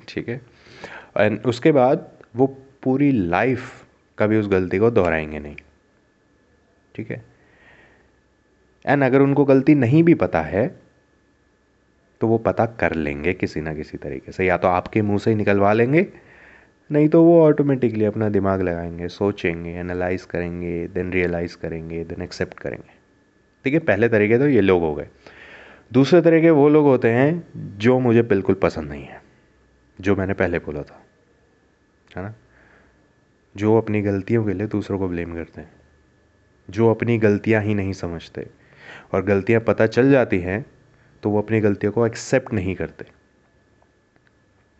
Speaker 1: ठीक है। एंड उसके बाद वो पूरी लाइफ कभी उस गलती को दोहराएँगे नहीं। ठीक है। एंड अगर उनको गलती नहीं भी पता है तो वो पता कर लेंगे किसी ना किसी तरीके से। या तो आपके मुँह से ही निकलवा लेंगे नहीं तो वो ऑटोमेटिकली अपना दिमाग लगाएँगे, सोचेंगे एनालाइज करेंगे देन रियलाइज़ करेंगे देन एक्सेप्ट करेंगे। ठीक है पहले तरीके तो ये लोग हो गए। दूसरे तरीके वो लोग होते हैं जो मुझे बिल्कुल पसंद नहीं है, जो मैंने पहले बोला था, है ना? जो अपनी गलतियों के लिए दूसरों को ब्लेम करते हैं, जो अपनी गलतियाँ ही नहीं समझते। और गलतियाँ पता चल जाती हैं तो वो अपनी गलतियों को एक्सेप्ट नहीं करते।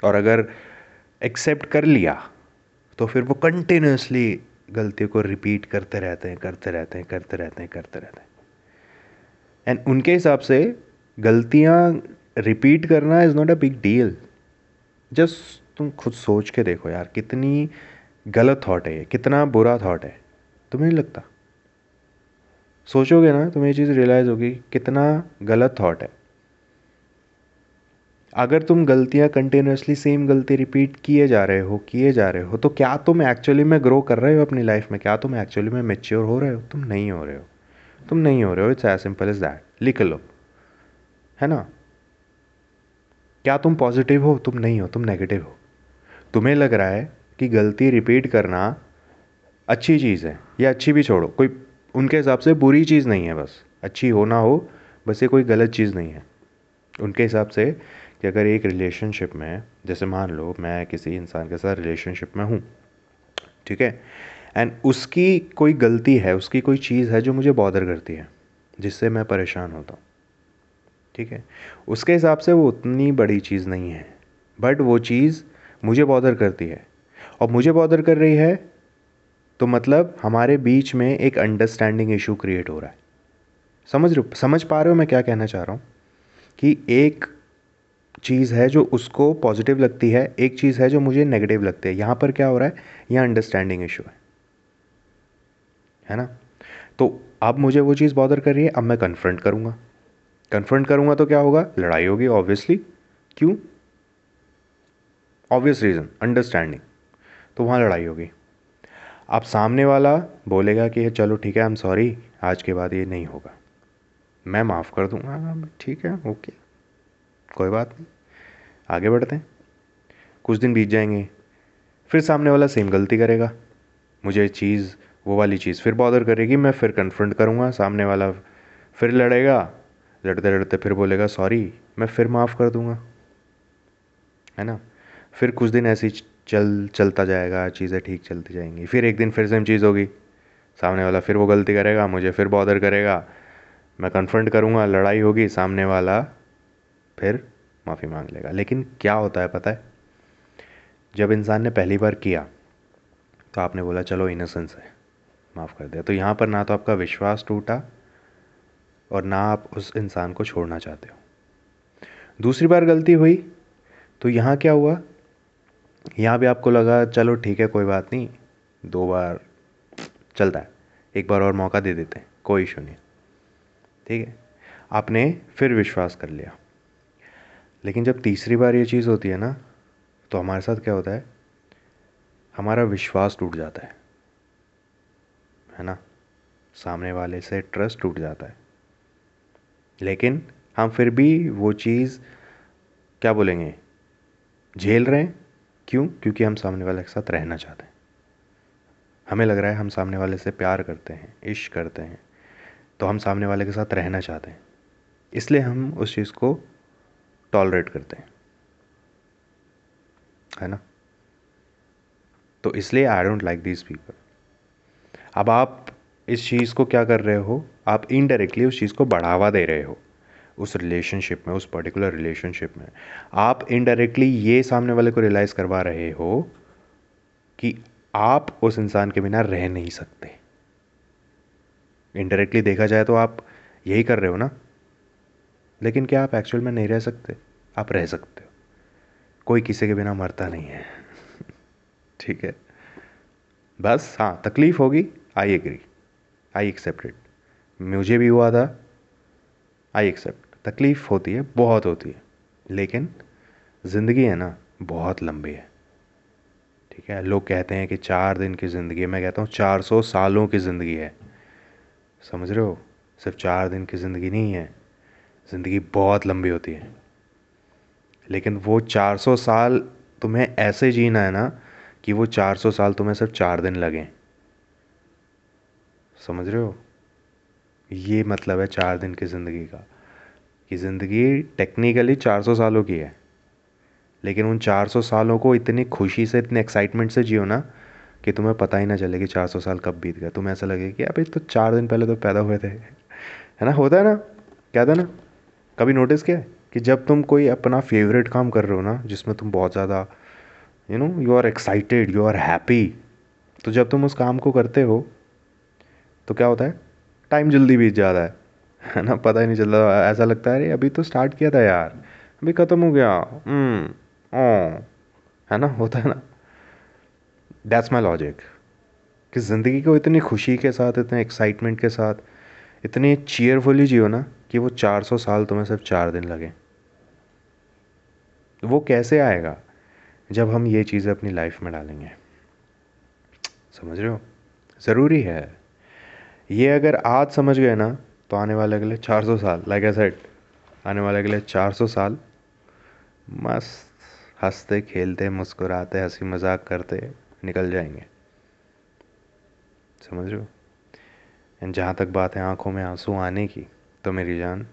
Speaker 1: और अगर एक्सेप्ट कर लिया तो फिर वो कंटिन्यूसली गलतियों को रिपीट करते रहते हैं, करते रहते हैं, करते रहते हैं, करते रहते हैं। एंड उनके हिसाब से गलतियाँ रिपीट करना is not a big deal just तुम खुद सोच के देखो यार, कितनी गलत थॉट है ये, कितना बुरा थॉट है। तुम्हें नहीं लगता? सोचोगे ना, तुम्हें ये चीज़ रियलाइज़ होगी, कितना गलत थॉट है। अगर तुम गलतियाँ कंटिन्यूसली सेम गलती रिपीट किए जा रहे हो, किए जा रहे हो तो क्या तुम एक्चुअली में ग्रो कर रहे हो अपनी लाइफ में? क्या तुम एक्चुअली में मेच्योर हो रहे हो? तुम नहीं हो रहे हो। तुम नहीं हो रहे हो। It's as simple is that लिख लो। है ना? क्या तुम पॉजिटिव हो? तुम नहीं हो। तुम नेगेटिव हो। तुम्हें लग रहा है कि गलती रिपीट करना अच्छी चीज़ है, या अच्छी भी छोड़ो। कोई उनके हिसाब से बुरी चीज़ नहीं है बस। अच्छी हो ना हो, बस ये कोई गलत चीज़ नहीं है। उनके हिसाब से कि अगर एक रिलेशनशिप में, जैसे मान लो मैं किसी इंसान के साथ रिलेशनशिप में हूँ, ठीक है? एंड उसकी कोई गलती है, उसकी कोई चीज़ है जो मुझे बॉदर करती है, जिससे मैं परेशान होता हूँ, ठीक है? उसके हिसाब से वो उतनी बड़ी चीज़ नहीं है बट वो चीज़ मुझे बॉदर करती है। और मुझे बॉदर कर रही है तो मतलब हमारे बीच में एक अंडरस्टैंडिंग इशू क्रिएट हो रहा है। समझ समझ पा रहे हो मैं क्या कहना चाह रहा हूँ? कि एक चीज़ है जो उसको पॉजिटिव लगती है, एक चीज़ है जो मुझे नेगेटिव लगती है। यहाँ पर क्या हो रहा है? यहाँ अंडरस्टैंडिंग इशू है। है ना? तो अब मुझे वो चीज़ बॉदर कर रही है, अब मैं कन्फ्रंट करूँगा। कन्फ्रंट करूँगा तो क्या होगा? लड़ाई होगी ऑब्वियसली क्यों? ऑब्वियस रीज़न अंडरस्टैंडिंग तो वहाँ लड़ाई होगी। अब सामने वाला बोलेगा कि, चलो ठीक है आई एम सॉरी आज के बाद ये नहीं होगा। मैं माफ़ कर दूँगा। ठीक है ओके कोई बात नहीं। आगे बढ़ते हैं। कुछ दिन बीत जाएँगे, फिर सामने वाला सेम गलती करेगा। मुझे चीज़, वो वाली चीज़ फिर बॉदर करेगी, मैं फिर कन्फ्रंट करूँगा, सामने वाला फिर लड़ेगा। लड़ते लड़ते फिर बोलेगा सॉरी मैं फिर माफ़ कर दूँगा। है ना? फिर कुछ दिन ऐसी चल, चलता जाएगा, चीज़ें ठीक चलती जाएँगी। फिर एक दिन फिर सेम चीज़ होगी। सामने वाला फिर वो गलती करेगा, मुझे फिर बॉदर करेगा। मैं कन्फ्रंट करूँगा, लड़ाई होगी, सामने वाला फिर माफ़ी मांग लेगा। लेकिन क्या होता है पता है? जब इंसान ने पहली बार किया तो आपने बोला, चलो इनोसेंस है। माफ़ कर दिया। तो यहाँ पर ना तो आपका विश्वास टूटा और ना आप उस इंसान को छोड़ना चाहते हो। दूसरी बार गलती हुई तो यहाँ क्या हुआ? यहाँ भी आपको लगा, चलो, ठीक है, कोई बात नहीं। दो बार चलता है। एक बार और मौका दे देते हैं। कोई इशू नहीं ठीक है? आपने फिर विश्वास कर लिया। लेकिन जब तीसरी बार ये चीज़ होती है ना तो हमारे साथ क्या होता है? हमारा विश्वास टूट जाता है। है ना? सामने वाले से ट्रस्ट टूट जाता है। लेकिन हम फिर भी वो चीज़, क्या बोलेंगे? झेल रहे हैं। क्यों? क्योंकि हम सामने वाले के साथ रहना चाहते हैं। हमें लग रहा है हम सामने वाले से प्यार करते हैं, इश्क करते हैं तो हम सामने वाले के साथ रहना चाहते हैं। इसलिए हम उस चीज़ को टॉलरेट करते हैं। है ना? तो इसलिए I don't like this people अब आप इस चीज़ को क्या कर रहे हो? आप इनडायरेक्टली उस चीज़ को बढ़ावा दे रहे हो। उस रिलेशनशिप में, उस पर्टिकुलर रिलेशनशिप में। आप इनडायरेक्टली ये सामने वाले को रियलाइज़ करवा रहे हो कि आप उस इंसान के बिना रह नहीं सकते। इनडायरेक्टली देखा जाए तो आप यही कर रहे हो ना? लेकिन क्या आप एक्चुअल में नहीं रह सकते? आप रह सकते हो। कोई किसी के बिना मरता नहीं है। ठीक है? बस हाँ तकलीफ़ होगी I agree I accept it मुझे भी हुआ था। आई एक्सेप्ट तकलीफ़ होती है, बहुत होती है। लेकिन ज़िंदगी है ना, बहुत लंबी है। ठीक है? लोग कहते हैं कि चार दिन की ज़िंदगी मैं कहता हूँ चार सौ सालों की ज़िंदगी है। समझ रहे हो? सिर्फ़ चार दिन की ज़िंदगी नहीं है। ज़िंदगी बहुत लंबी होती है। लेकिन वो चार सौ साल तुम्हें ऐसे जीना है ना कि वो चार सौ साल तुम्हें सिर्फ़ चार दिन लगें। समझ रहे हो? ये मतलब है चार दिन की ज़िंदगी का। कि ज़िंदगी टेक्निकली चार सौ सालों की है। लेकिन उन चार सौ सालों को इतनी खुशी से, इतने एक्साइटमेंट से जियो ना कि तुम्हें पता ही ना चले कि चार सौ साल कब बीत गया तुम्हें ऐसा लगे कि अभी तो चार दिन पहले तो पैदा हुए थे। है ना? होता है ना? था ना? कभी नोटिस किया कि जब तुम कोई अपना फेवरेट काम कर रहे हो ना जिसमें तुम बहुत ज़्यादा you know you are excited you are happy तो जब तुम उस काम को करते हो तो क्या होता है? टाइम जल्दी बीत जाता है है ना? पता ही नहीं चलता ऐसा लगता है अरे अभी तो स्टार्ट किया था यार अभी ख़त्म हो गया हम्म, ओ है ना? होता है ना? दैट्स माई लॉजिक कि ज़िंदगी को इतनी खुशी के साथ इतने एक्साइटमेंट के साथ इतनी चीयरफुली जियो ना कि वो चार सौ साल तुम्हें सिर्फ़ चार दिन लगे। वो कैसे आएगा जब हम ये चीज़ें अपनी लाइफ में डालेंगे? समझ रहे हो? ज़रूरी है। ये अगर आज समझ गए ना तो आने वाले अगले चार सौ साल लाइक ए सेट आने वाले अगले चार सौ साल, मस्त, हँसते, खेलते, मुस्कुराते, हँसी मज़ाक करते, निकल जाएँगे। समझ रहे हो? एंड जहाँ तक बात है आँखों में आँसू आने की तो मेरी जान।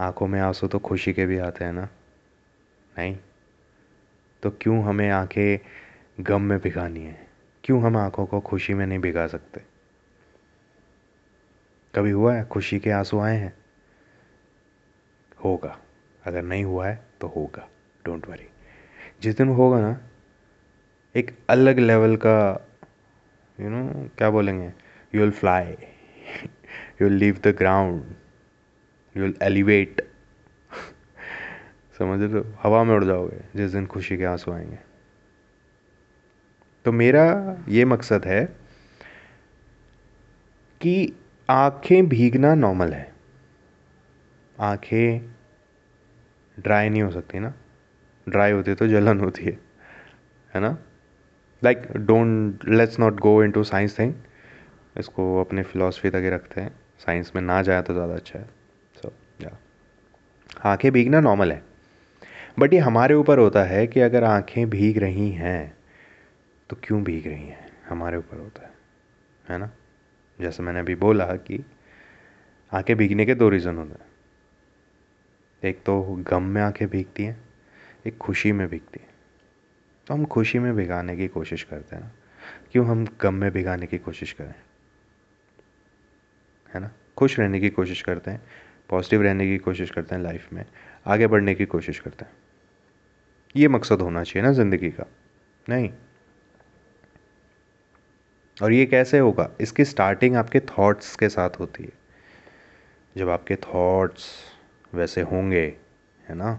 Speaker 1: आँखों में आँसू तो खुशी के भी आते हैं ना? नहीं? तो क्यों हमें आँखें गम में भिगानी है? क्यों हम आँखों को खुशी में नहीं भिगा सकते? कभी हुआ है खुशी के आँसू आए हैं? होगा। अगर नहीं हुआ है तो होगा। डोंट वरी जिस दिन होगा ना एक अलग लेवल का यू you नो know, क्या बोलेंगे? You will fly you will leave the ground you will elevate समझ तो? हवा में उड़ जाओगे, जिस दिन खुशी के आँसू आएँगे। तो मेरा ये मकसद है कि आँखें भीगना नॉर्मल है। आँखें ड्राई नहीं हो सकती ना। ड्राई होती तो जलन होती है है ना? Like don't let's not go into science thing इसको अपने फिलोसफी तक ही रखते हैं। साइंस में ना जाए तो ज़्यादा अच्छा है। आँखें भीगना नॉर्मल है। बट ये हमारे ऊपर होता है कि अगर आँखें भीग रही हैं तो क्यों भीग रही हैं? हमारे ऊपर होता है है ना? जैसे मैंने अभी बोला कि आँखें भीगने के दो रीज़न होते हैं। एक तो गम में आँखें भीगती हैं, एक खुशी में भीगती हैं। तो हम खुशी में भिगाने की कोशिश करते हैं ना। क्यों हम गम में भिगाने की कोशिश करें? है ना? खुश रहने की कोशिश करते हैं। पॉजिटिव रहने की कोशिश करते हैं लाइफ में, आगे बढ़ने की कोशिश करते हैं। ये मकसद होना चाहिए ना ज़िंदगी का, नहीं। और ये कैसे होगा? इसकी स्टार्टिंग आपके थॉट्स के साथ होती है। जब आपके थॉट्स वैसे होंगे, है ना?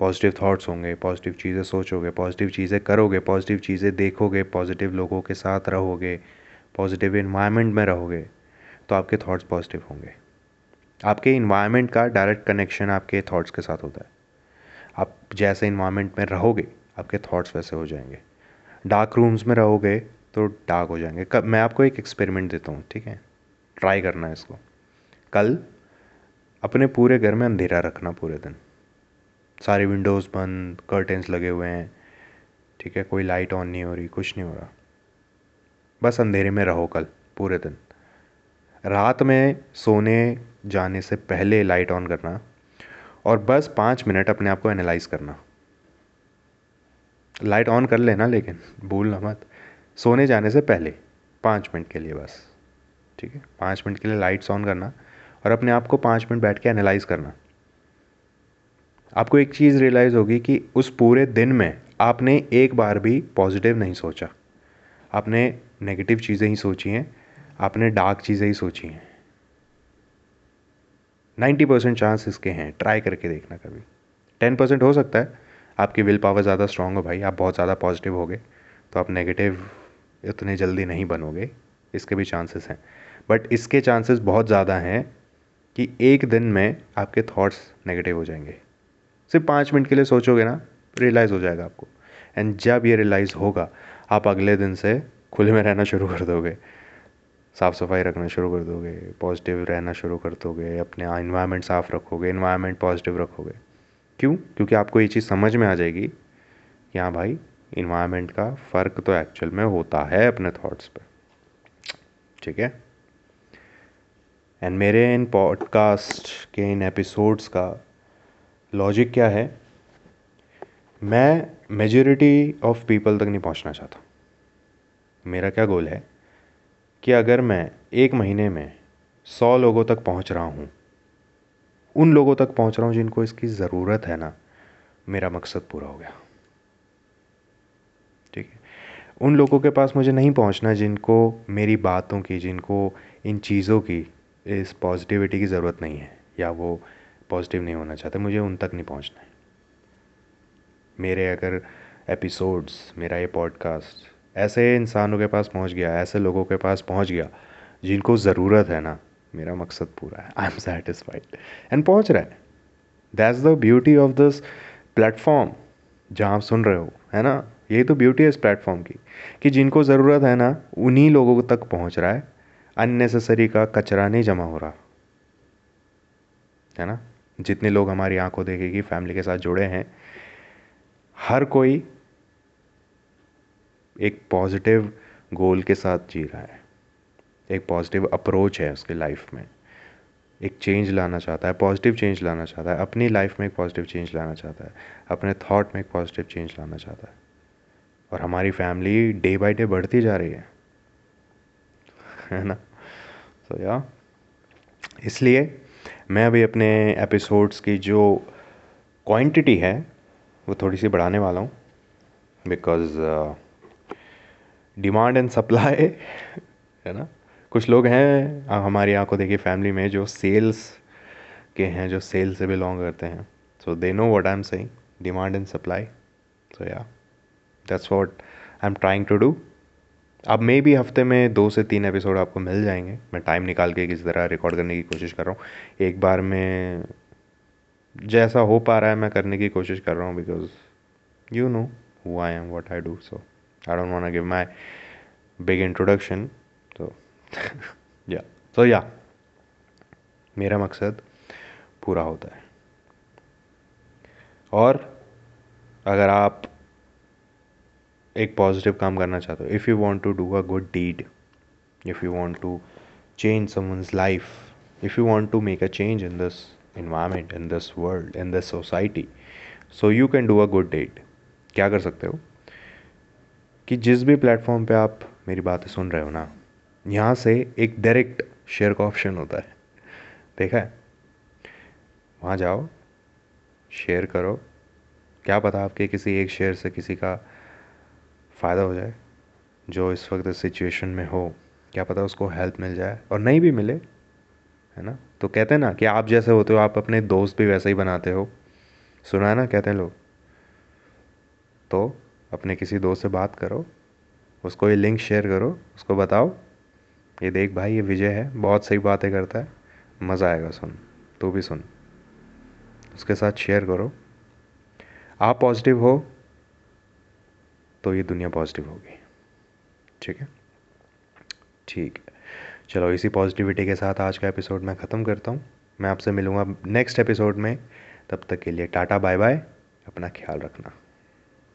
Speaker 1: पॉजिटिव थॉट्स होंगे पॉजिटिव चीज़ें सोचोगे पॉजिटिव चीज़ें करोगे पॉजिटिव चीज़ें देखोगे पॉजिटिव लोगों के साथ रहोगे पॉजिटिव इन्वायरमेंट में रहोगे तो आपके थॉट्स पॉजिटिव होंगे। आपके इन्वायरमेंट का डायरेक्ट कनेक्शन आपके थॉट्स के साथ होता है। आप जैसे इन्वायरमेंट में रहोगे, आपके थॉट्स वैसे हो जाएँगे। डार्क रूम्स में रहोगे तो डार्क हो जाएँगे। कब मैं आपको एक एक्सपेरिमेंट देता हूँ, ठीक है? ट्राई करना है इसको। कल अपने पूरे घर में अंधेरा रखना पूरे दिन। सारी विंडोज़ बंद कर्टेंस लगे हुए हैं, ठीक है? कोई लाइट ऑन नहीं हो रही, कुछ नहीं हो रहा। बस अंधेरे में रहो कल, पूरे दिन। रात में सोने जाने से पहले लाइट ऑन करना और बस पाँच मिनट अपने आप को एनालाइज करना। लाइट ऑन कर लेना लेकिन भूलना मत। सोने जाने से पहले पाँच मिनट के लिए बस, ठीक है? पाँच मिनट के लिए लाइट्स ऑन करना और अपने आप को पाँच मिनट बैठ के एनालाइज करना। आपको एक चीज़ रियलाइज़ होगी कि उस पूरे दिन में आपने एक बार भी पॉजिटिव नहीं सोचा। आपने नेगेटिव चीज़ें ही सोची हैं, आपने डार्क चीज़ें ही सोची हैं। नाइन्टी परसेंट चांस इसके हैं। ट्राई करके देखना कभी। टेन परसेंट हो सकता है। आपकी विल पावर ज़्यादा स्ट्रांग हो भाई। आप बहुत ज़्यादा पॉजिटिव हो गए तो आप नेगेटिव इतने जल्दी नहीं बनोगे। इसके भी चांसेस हैं। बट इसके चांसेस बहुत ज़्यादा हैं कि एक दिन में आपके थॉट्स नेगेटिव हो जाएँगे। सिर्फ़ पाँच मिनट के लिए सोचोगे ना रियलाइज़ हो जाएगा आपको। एंड जब ये रियलाइज़ होगा, आप अगले दिन से खुले में रहना शुरू कर दोगे। साफ़ सफ़ाई रखना शुरू कर दोगे पॉजिटिव रहना शुरू कर दोगे, अपने इन्वायरमेंट साफ़ रखोगे इन्वायरमेंट पॉजिटिव रखोगे। क्यों? क्योंकि आपको ये चीज़ समझ में आ जाएगी कि हाँ भाई इन्वायरमेंट का फ़र्क तो एक्चुअल में होता है अपने थॉट्स पे। ठीक है? एंड मेरे इन पॉडकास्ट के इन एपिसोड्स का लॉजिक क्या है? मैं मेजोरिटी ऑफ़ पीपल तक नहीं पहुँचना चाहता। मेरा क्या गोल है? कि अगर मैं एक महीने में सौ लोगों तक पहुँच रहा हूँ, उन लोगों तक पहुँच रहा हूँ जिनको इसकी ज़रूरत है ना, मेरा मकसद पूरा हो गया। ठीक है? उन लोगों के पास मुझे नहीं पहुँचना जिनको मेरी बातों की, जिनको इन चीज़ों की, इस पॉजिटिविटी की ज़रूरत नहीं है, या वो पॉजिटिव नहीं होना चाहते, मुझे उन तक नहीं पहुँचना है। मेरे अगर एपिसोड्स मेरा ये पॉडकास्ट ऐसे इंसानों के पास पहुँच गया, ऐसे लोगों के पास पहुँच गया, जिनको ज़रूरत है ना, मेरा मकसद पूरा है। आई एम सेटिस्फाइड एंड पहुँच रहा है। That's the beauty of this platform जहाँ आप सुन रहे हो, है ना? यही तो ब्यूटी है इस प्लेटफॉर्म की, कि जिनको ज़रूरत है ना, उन्हीं लोगों तक पहुँच रहा है। अननेसेसरी का कचरा नहीं जमा हो रहा। है ना? जितने लोग हमारी आँखों देखेगी फैमिली के साथ जुड़े हैं, हर कोई एक पॉजिटिव गोल के साथ जी रहा है। एक पॉजिटिव अप्रोच है उसके लाइफ में। एक चेंज लाना चाहता है पॉजिटिव चेंज लाना चाहता है, अपनी लाइफ में एक पॉजिटिव चेंज लाना चाहता है, अपने थॉट में एक पॉजिटिव चेंज लाना चाहता है। और हमारी फैमिली डे बाय डे बढ़ती जा रही है। है ना? तो या इसलिए मैं अभी अपने एपिसोड्स की जो क्वांटिटी है, वो थोड़ी सी बढ़ाने वाला हूँ। बिकॉज़ डिमांड एंड सप्लाई, है ना? कुछ लोग हैं हमारी आँखों देखिए, फैमिली में जो सेल्स के हैं, जो सेल से बिलोंग करते हैं। So they know what I am saying demand and supply. So yeah that's what I am trying to do अब मे भी हफ़्ते में दो से तीन एपिसोड आपको मिल जाएँगे। मैं टाइम निकाल के किसी तरह रिकॉर्ड करने की कोशिश कर रहा हूँ। एक बार में जैसा हो पा रहा है, मैं करने की कोशिश कर रहा हूँ because you know who I am what I do so I don't want to give my big introduction तो या तो या मेरा मकसद पूरा होता है। और अगर आप एक पॉजिटिव काम करना चाहते हो if you want to do a good deed if you want to change some life if you want to make a change in this environment in this world in this society so you can do a good deed क्या कर सकते हो? कि जिस भी platform पे आप मेरी बातें सुन रहे हो ना, यहाँ से एक डायरेक्ट शेयर का ऑप्शन होता है। देखा है? वहाँ जाओ शेयर करो। क्या पता आपके किसी एक शेयर से किसी का फ़ायदा हो जाए, जो इस वक्त इस सिचुएशन में हो। क्या पता उसको हेल्प मिल जाए और नहीं भी मिले, है ना? तो कहते हैं ना कि आप जैसे होते हो, आप अपने दोस्त भी वैसे ही बनाते हो। सुना है ना? कहते हैं लोग। तो अपने किसी दोस्त से बात करो, उसको ये लिंक शेयर करो, उसको बताओ, ये देख भाई, ये विजय है, बहुत सही बातें करता है, मज़ा आएगा सुन, तू भी सुन, उसके साथ शेयर करो, आप पॉजिटिव हो तो ये दुनिया पॉजिटिव होगी, ठीक है? ठीक है, चलो इसी पॉजिटिविटी के साथ आज का एपिसोड मैं ख़त्म करता हूँ, मैं आपसे मिलूँगा नेक्स्ट एपिसोड में, तब तक के लिए टाटा बाय बाय अपना ख्याल रखना।